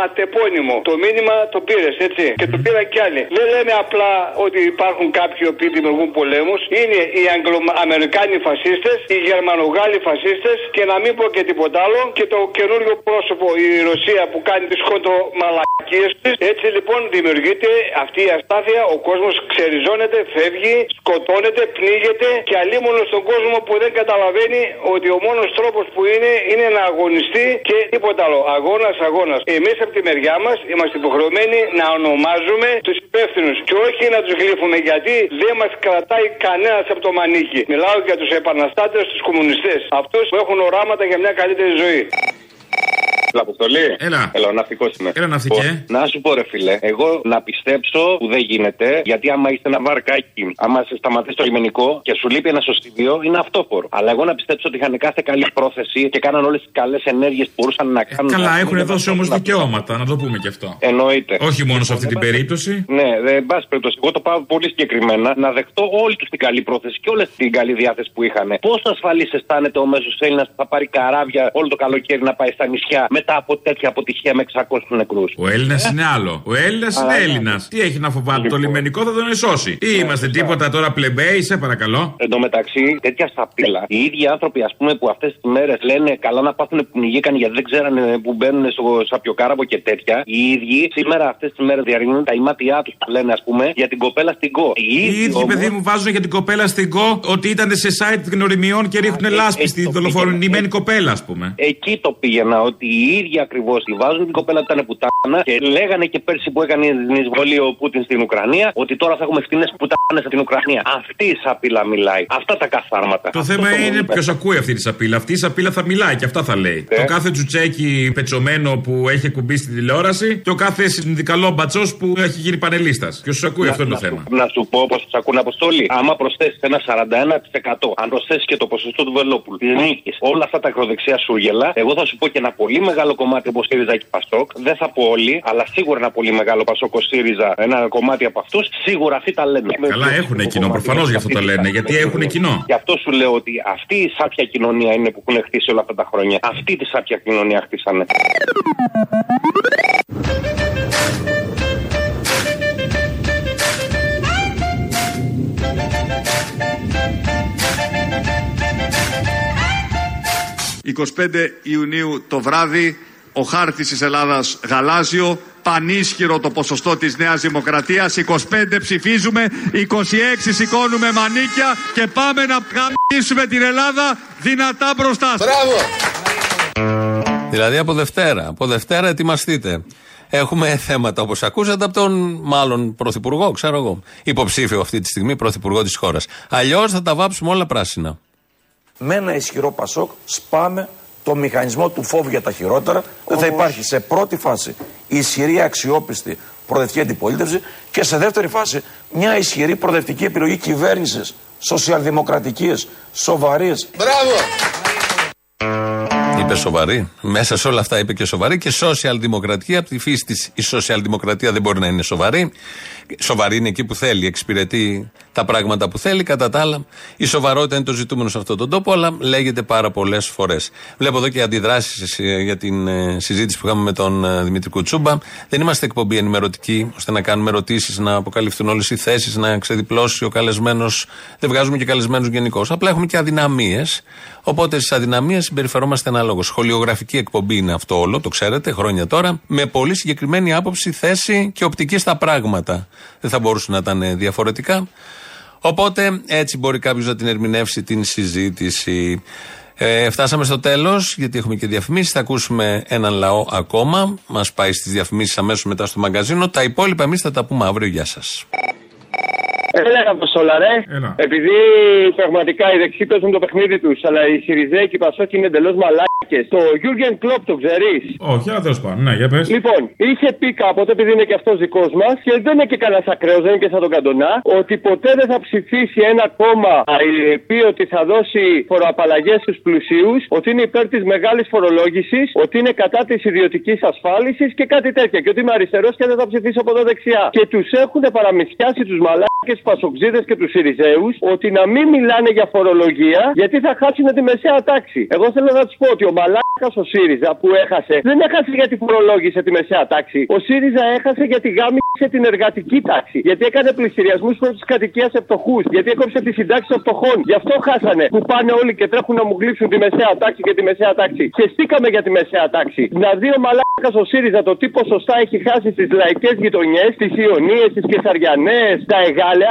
Το μήνυμα το πήρες, έτσι. Και το πήραν κι άλλοι. Δεν λέμε απλά ότι υπάρχουν κάποιοι που δημιουργούν πολέμους. Είναι οι Αγγλοαμερικάνοι φασίστες, οι Γερμανογάλοι φασίστες και να μην πω και τίποτα άλλο. Και το καινούριο πρόσωπο, η Ρωσία που κάνει τις κοντρομαλακίε της. Έτσι λοιπόν δημιουργείται αυτή η αστάθεια. Ο κόσμος ξεριζώνεται, φεύγει, σκοτώνεται, πνίγεται και αλίμονο στον κόσμο που δεν καταλαβαίνει ότι ο μόνος τρόπος που είναι είναι να αγωνιστεί και τίποτα άλλο. Αγώνας, αγώνας. Εμείς από τη μεριά μας είμαστε υποχρεωμένοι να ονομάζουμε τους υπεύθυνους και όχι να τους γλύφουμε γιατί δεν μας κρατάει κανένας από το μανίκι. Μιλάω για τους επαναστάτες, τους κομμουνιστές. Αυτούς που έχουν οράματα για μια καλύτερη ζωή.
Αποστολή.
Έλα.
Έλα, ο ναυτικός είμαι.
Έλα, ναυτικέ.
Λοιπόν, Να σου πω, ρε φιλέ, εγώ να πιστέψω που δεν γίνεται, γιατί άμα είστε ένα βαρκάκι, άμα σε σταματήσει το λιμενικό και σου λείπει ένα σωστίδιο, είναι αυτόφορο. Αλλά εγώ να πιστέψω ότι είχαν κάθε καλή πρόθεση και κάναν όλες τις καλές ενέργειες που μπορούσαν να κάνουν.
Καλά,
να
έχουν
κάνουν,
δώσει
να
όμως
κάνουν.
δικαιώματα, να το πούμε και αυτό.
Εννοείται.
Όχι μόνο σε αυτή την περίπτωση.
Ναι, δεν εν πάση περιπτώσει. Εγώ το πάω πολύ συγκεκριμένα να δεχτώ όλη τους την καλή πρόθεση και όλες την καλή διάθεση που είχαν. Πόσο ασφαλής αισθάνεται ο μέσος Έλληνας που θα πάρει καράβια όλο το καλοκαίρι να πάει στα νησιά μετά από τέτοια αποτυχία με 600 νεκρούς.
Ο Έλληνας είναι άλλο. Ο Έλληνας είναι
Α, ναι.
Έλληνα. Τι έχει να φοβάται, το λιμενικό θα τον εσώσει. Τι είμαστε, τίποτα τώρα πλεμπέι, σε παρακαλώ.
Εν τω μεταξύ, τέτοια σαπίλα. Οι ίδιοι άνθρωποι, ας πούμε, που αυτές τις μέρες λένε καλά να πάθουν που πνιγήκαν γιατί δεν ξέρανε που μπαίνουν στο σαπιοκάραβο και τέτοια. Οι ίδιοι σήμερα αυτές τις μέρες διαρριγνύουν τα ημάτια τους που λένε, ας πούμε, για την κοπέλα στην κο.
Οι ίδιοι,
όμως-
παιδί μου, βάζουν για την κοπέλα στην κο ότι ήταν σε site γνωριμιών και ρίχνουν
ε,
λάσπη
ε,
στη
το
δολοφονημένη κοπέλα, ας πούμε.
Εκεί το πήγαινα ότι οι ίδιοι ακριβώς τη βάζουν την κοπέλα που ήταν πουτάνα και λέγανε και πέρσι που έκανε την εισβολή ο Πούτιν στην Ουκρανία ότι τώρα θα έχουμε φτηνές πουτάνες από την Ουκρανία. Αυτή η σαπίλα μιλάει. Αυτά τα καθάρματα.
Το θέμα είναι ποιος ακούει αυτή τη σαπίλα. Αυτή η σαπίλα θα μιλάει και αυτά θα λέει.
Ε.
Το κάθε τζουτσέκι πετσωμένο που έχει κουμπί στην τηλεόραση και ο κάθε συνδικαλό μπατσός που έχει γίνει πανελίστας. Ποιος σου ακούει, αυτό είναι το θέμα;
Να σου πω πώ τους ακούνε αποστολή. Άμα προσθέσεις ένα 41%, αν προσθέσεις και το ποσοστό του Βελόπουλου, της νίκης, όλα αυτά τα ακροδεξιά σούγελα, εγώ θα σου πω και ένα πολύ μεγάλο κομμάτι από ΣΥΡΙΖΑ και Πασόκ. Δεν θα πω όλοι, αλλά σίγουρα ένα πολύ μεγάλο Πασόκ ΣΥΡΙΖΑ, ένα κομμάτι από αυτούς, σίγουρα αυτοί τα λένε.
Καλά, έχουν κοινό, προφανώς γι' αυτό το λένε. Γιατί έχουν κοινό.
Γι' αυτό σου λέω ότι αυτή η σάπια κοινωνία είναι που έχουν χτίσει όλα αυτά τα χρόνια. Αυτή τη σάπια κοινωνία χτίσανε.
«25 Ιουνίου το βράδυ, ο χάρτης της Ελλάδας γαλάζιο, πανίσχυρο το ποσοστό της Νέας Δημοκρατίας, 25 ψηφίζουμε, 26 σηκώνουμε μανίκια και πάμε να γαμίσουμε την Ελλάδα δυνατά μπροστά σας.
Δηλαδή από Δευτέρα. Από Δευτέρα ετοιμαστείτε. Έχουμε θέματα όπως ακούσατε από τον μάλλον πρωθυπουργό, ξέρω εγώ. Υποψήφιο αυτή τη στιγμή πρωθυπουργό της χώρας. Αλλιώς θα τα βάψουμε όλα πράσινα.
Με ένα ισχυρό Πασόκ σπάμε το μηχανισμό του φόβου για τα χειρότερα. Δεν θα υπάρχει σε πρώτη φάση ισχυρή αξιόπιστη προοδευτική αντιπολίτευση και σε δεύτερη φάση μια ισχυρή προοδευτική επιλογή κυβέρνησης σοσιαλδημοκρατικής, σοβαρής.
Μπράβο!
Είπε σοβαρή. Μέσα σε όλα αυτά είπε και σοβαρή και σοσιαλδημοκρατία. Από τη φύση της η σοσιαλδημοκρατία δεν μπορεί να είναι σοβαρή. Σοβαρή είναι εκεί που θέλει, εξυπηρετεί τα πράγματα που θέλει. Κατά τα άλλα, η σοβαρότητα είναι το ζητούμενο σε αυτόν τον τόπο, αλλά λέγεται πάρα πολλές φορές. Βλέπω εδώ και αντιδράσεις για την ε, συζήτηση που είχαμε με τον ε, Δημήτρη Κουτσούμπα. Δεν είμαστε εκπομπή ενημερωτική, ώστε να κάνουμε ερωτήσεις, να αποκαλυφθούν όλες οι θέσεις, να ξεδιπλώσει ο καλεσμένος. Δεν βγάζουμε και καλεσμένους γενικώς. Απλά έχουμε και αδυναμίες. Οπότε στις αδυναμίες συμπεριφερόμαστε αναλογικά. διάλογο. Σχολιογραφική εκπομπή είναι αυτό όλο, το ξέρετε, χρόνια τώρα. Με πολύ συγκεκριμένη άποψη, θέση και οπτική στα πράγματα. Δεν θα μπορούσε να ήταν διαφορετικά. Οπότε έτσι μπορεί κάποιος να την ερμηνεύσει την συζήτηση. Ε, φτάσαμε στο τέλος, γιατί έχουμε και διαφημίσεις. Θα ακούσουμε έναν λαό ακόμα. Μας πάει στις διαφημίσεις αμέσως μετά στο μαγκαζίνο. Τα υπόλοιπα εμείς θα τα πούμε αύριο. Γεια σας.
Έλα, Αποστόλα, ρε. Επειδή πραγματικά οι δεξιοί παίζουν το παιχνίδι τους, αλλά οι Σιριζέοι και οι Πασόκοι είναι εντελώς μαλάκες. Το Γιούργεν Κλοπ το ξέρεις.
Όχι, αλλά τέλος πάντων, ναι, για πες.
Λοιπόν, είχε πει κάποτε, επειδή είναι και αυτός δικός μας, και δεν είναι και κανένας ακραίος, δεν είναι και σαν τον Καντονά, ότι ποτέ δεν θα ψηφίσει ένα κόμμα ε, πει ότι θα δώσει φοροαπαλλαγές στους πλουσίους, ότι είναι υπέρ της μεγάλης φορολόγησης, ότι είναι κατά της ιδιωτικής ασφάλισης και κάτι τέτοια. Και ότι είμαι αριστερός και δεν θα ψηφίσω από εδώ δεξιά. Και τους έχουν παραμυθιάσει τους μαλάκες Πασοξίδες και τους Σιριζέους ότι να μην μιλάνε για φορολογία γιατί θα χάσουν τη μεσαία τάξη. Εγώ θέλω να τους πω ότι ο μαλάκας ο ΣΥΡΙΖΑ που έχασε δεν έχασε γιατί φορολόγησε τη μεσαία τάξη. Ο ΣΥΡΙΖΑ έχασε γιατί γάμισε την εργατική τάξη. Γιατί έκανε πληστηριασμούς πρώτη κατοικία σε φτωχού. Γιατί έκοψε τις συντάξεις των φτωχών. Γι' αυτό χάσανε. Που πάνε όλοι και τρέχουν να μου γλύψουν τη μεσαία τάξη και τη μεσαία τάξη. Χεστήκαμε για τη μεσαία τάξη. Να δει ο μαλάκας ο ΣΥΡΙΖΑ το τι ποσοστά έχει χάσει στις λαϊκές γειτονιές, τι Ιωνίες, τι Κεσαριανές, τα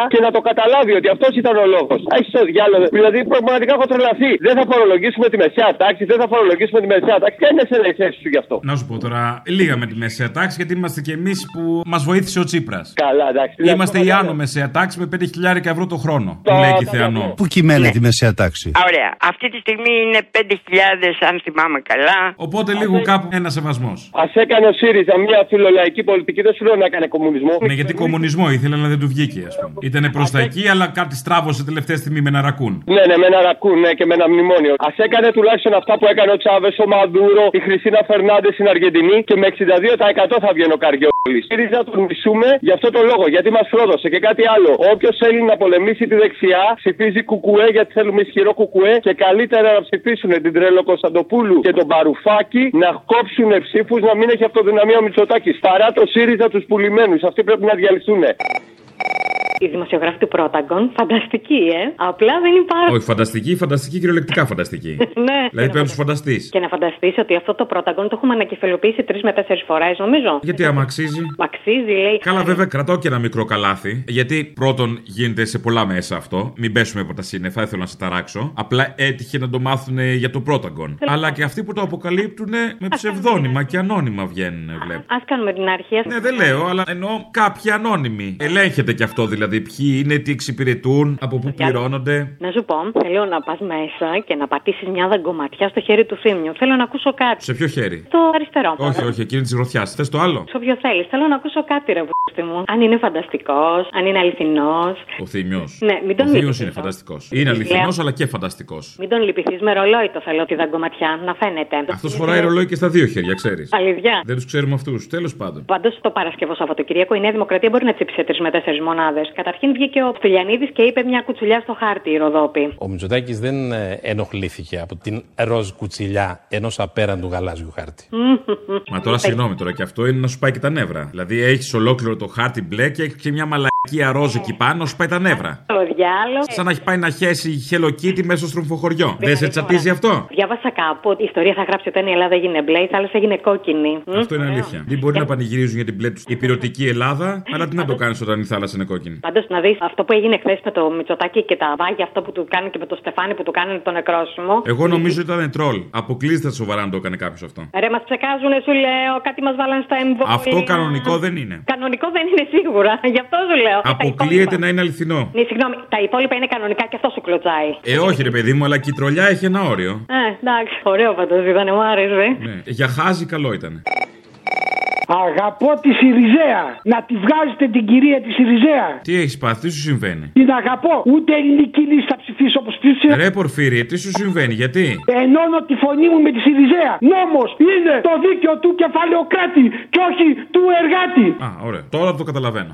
Εγάλαια και να το καταλάβει ότι αυτός ήταν ο λόγος. Έχεις το διάλογο. Δηλαδή πραγματικά έχω τρελαθεί. Δεν θα φορολογήσουμε τη μεσαία τάξη, δεν θα φορολογήσουμε τη μεσαία τάξη. Ποια είναι η θέση σου γι' αυτό;
Να σου πω τώρα, λίγα με τη μεσαία τάξη, γιατί είμαστε κι εμείς που μας βοήθησε ο Τσίπρας.
Καλά, εντάξει.
Είμαστε η άνω μεσαία τάξη με 5.000 ευρώ το χρόνο. Που λέει και η Θεανό.
Πού κυμαίνεται η μεσαία τάξη;
Ωραία. Αυτή τη στιγμή είναι 5.000 αν θυμάμαι καλά.
Οπότε λίγο κάπου ένα σεβασμός.
Α έκανε ο ΣΥΡΙΖΑ μια φιλολαϊκή πολιτική, δεν σου λέω να έκανε κομμουνισμό.
Ναι, γιατί κομμουνισμό ήθελε, αλλά δεν του βγήκε, ας πούμε. Ήτανε προς τα εκεί, αλλά κάτι στράβωσε τελευταία στιγμή με ένα ρακούν.
Ναι, ναι, με ένα ρακούν, ναι, και με ένα μνημόνιο. Α έκανε τουλάχιστον αυτά που έκανε ο Τσάβες, ο Μαδούρο, η Χριστίνα Φερνάντες στην Αργεντινή και με 62% θα βγαίνει ο Καριόλης. ΣΥΡΙΖΑ τον μισούμε γι' αυτό το λόγο, γιατί μας πρόδωσε και κάτι άλλο. Όποιος θέλει να πολεμήσει τη δεξιά, ψηφίζει κουκουέ γιατί θέλουμε ισχυρό κουκουέ και καλύτερα να ψηφίσουν την Τρέλο Κωνσταντοπούλου και τον Παρουφάκη να κόψουν ψήφους να μην έχει αυτοδυναμία ο Μητσοτάκης. Παρά το ΣΥΡΙΖΑ τους πουλημένους. Αυτοί πρέπει να διαλυθούν.
Η δημοσιογράφη του Πρόταγκον, φανταστική, ε. Απλά δεν υπάρχει.
Όχι, φανταστική, φανταστική, κυριολεκτικά φανταστική.
ναι.
Δηλαδή πρέπει να τους φανταστείς.
Και να φανταστείς ότι αυτό το Πρόταγκον το έχουμε ανακεφαλοποιήσει τρεις με τέσσερις φορές, νομίζω.
Γιατί άμα αξίζει.
Μ' αξίζει, λέει.
Καλά, βέβαια, κρατάω και ένα μικρό καλάθι. Γιατί πρώτον γίνεται σε πολλά μέσα αυτό. Μην πέσουμε από τα σύννεφα, δεν θέλω να σε ταράξω. Απλά έτυχε να το μάθουν για το Πρόταγκον. Αλλά και αυτοί που το αποκαλύπτουν με ψευδόνυμα και ανώνυμα βγαίνουν, βλέπω.
Α κάνουμε την αρχή.
Ναι, δεν λέω, αλλά εννοώ κάποιοι ανώνυμοι. Ελέγχεται και αυτό δηλαδή. Ποιοι είναι, τι εξυπηρετούν, από πού πληρώνονται.
Να σου πω, θέλω να πας μέσα και να πατήσεις μια δαγκωματιά στο χέρι του θύμιου. Θέλω να ακούσω κάτι.
Σε ποιο χέρι;
Στο αριστερό.
Όχι, όχι, εκείνη της γροθιάς. Θες το άλλο;
Στο ποιο θέλεις. Θέλω να ακούσω κάτι, ρε βούστη μου. Αν είναι φανταστικός, αν είναι αληθινός.
Ο θύμιο.
Ναι, μην τον
Ο θύμιο
λυπηθείς.
είναι φανταστικός. Είναι αληθινός, αλλά και φανταστικός.
Μην τον λυπηθείς με ρολόι το θέλω τη δαγκωματιά, να φαίνεται.
Αυτός φοράει ρολόι και στα δύο χέρια, ξέρεις.
Αλήθεια.
Δεν τους ξέρουμε αυτούς. Τέλος πάντων.
Πάντως το Παρασκευό Σαββατοκύριακο η Νέα Δημοκρατία μπορεί να τσίψει σε 3 με 4 μονάδες. Καταρχήν βγήκε ο Στυλιανίδη και είπε μια κουτσουλιά στο χάρτη η Ροδόπη.
Ο Μητσοτάκης δεν ε, ενοχλήθηκε από την ροζ κουτσιλιά ενός απέραντου γαλάζιου χάρτη.
Μα τώρα συγγνώμη τώρα και αυτό είναι να σου πάει και τα νεύρα. Δηλαδή έχεις ολόκληρο το χάρτη μπλε και έχεις και μια μαλακία ροζ εκεί πάνω να σου πάει τα νεύρα.
Το διάλογο.
Σαν να έχει πάει να χέσει χελοκίτη μέσα στο στρομφοχωριό. Δεν σε τσατίζει αυτό;
Διάβασα κάπου ότι η ιστορία θα γράψει όταν η Ελλάδα έγινε μπλε, η θάλασσα έγινε κόκκινη.
Αυτό είναι αλήθεια. Δεν μπορεί να πανηγυρίζουν για την μπλε τους η πυρωτική Ελλάδα, αλλά τι να το κάνεις όταν η θάλασσα είναι κόκκινη;
Πάντως να δεις αυτό που έγινε χθες με το Μητσοτάκι και τα βάγια, αυτό που του κάνει και με το Στεφάνι που του κάνανε το νεκρόσιμο.
Εγώ νομίζω ότι ήταν τρόλ. Αποκλείεται σοβαρά να το έκανε κάποιος αυτό.
Ρε, μας ψεκάζουνε, σου λέω, κάτι μας βάλανε στα εμβόλια.
Αυτό κανονικό δεν είναι.
Κανονικό δεν είναι σίγουρα, γι' αυτό σου λέω.
Αποκλείεται να είναι αληθινό.
Ναι, συγγνώμη, τα υπόλοιπα είναι κανονικά και αυτό σου κλωτσάει.
Ε, όχι ρε παιδί μου, αλλά και η τρολιά έχει ένα όριο.
Ε, εντάξει, ωραίο πάντω ήταν, μου άρεσε.
Ναι. Για χάζι καλό ήταν.
Αγαπώ τη Σιριζέα. Να τη βγάζετε την κυρία τη Σιριζέα.
Τι έχεις πάθει, τι σου συμβαίνει;
Την αγαπώ. Ούτε ελληνική λύση θα ψηφίσω όπως ψήφισε.
Ρε Πορφύριε, τι σου συμβαίνει, γιατί;
Ενώνω τη φωνή μου με τη Σιριζέα. Νόμος είναι το δίκαιο του κεφαλαιοκράτη και όχι του εργάτη.
Α, ωραία. Τώρα το καταλαβαίνω.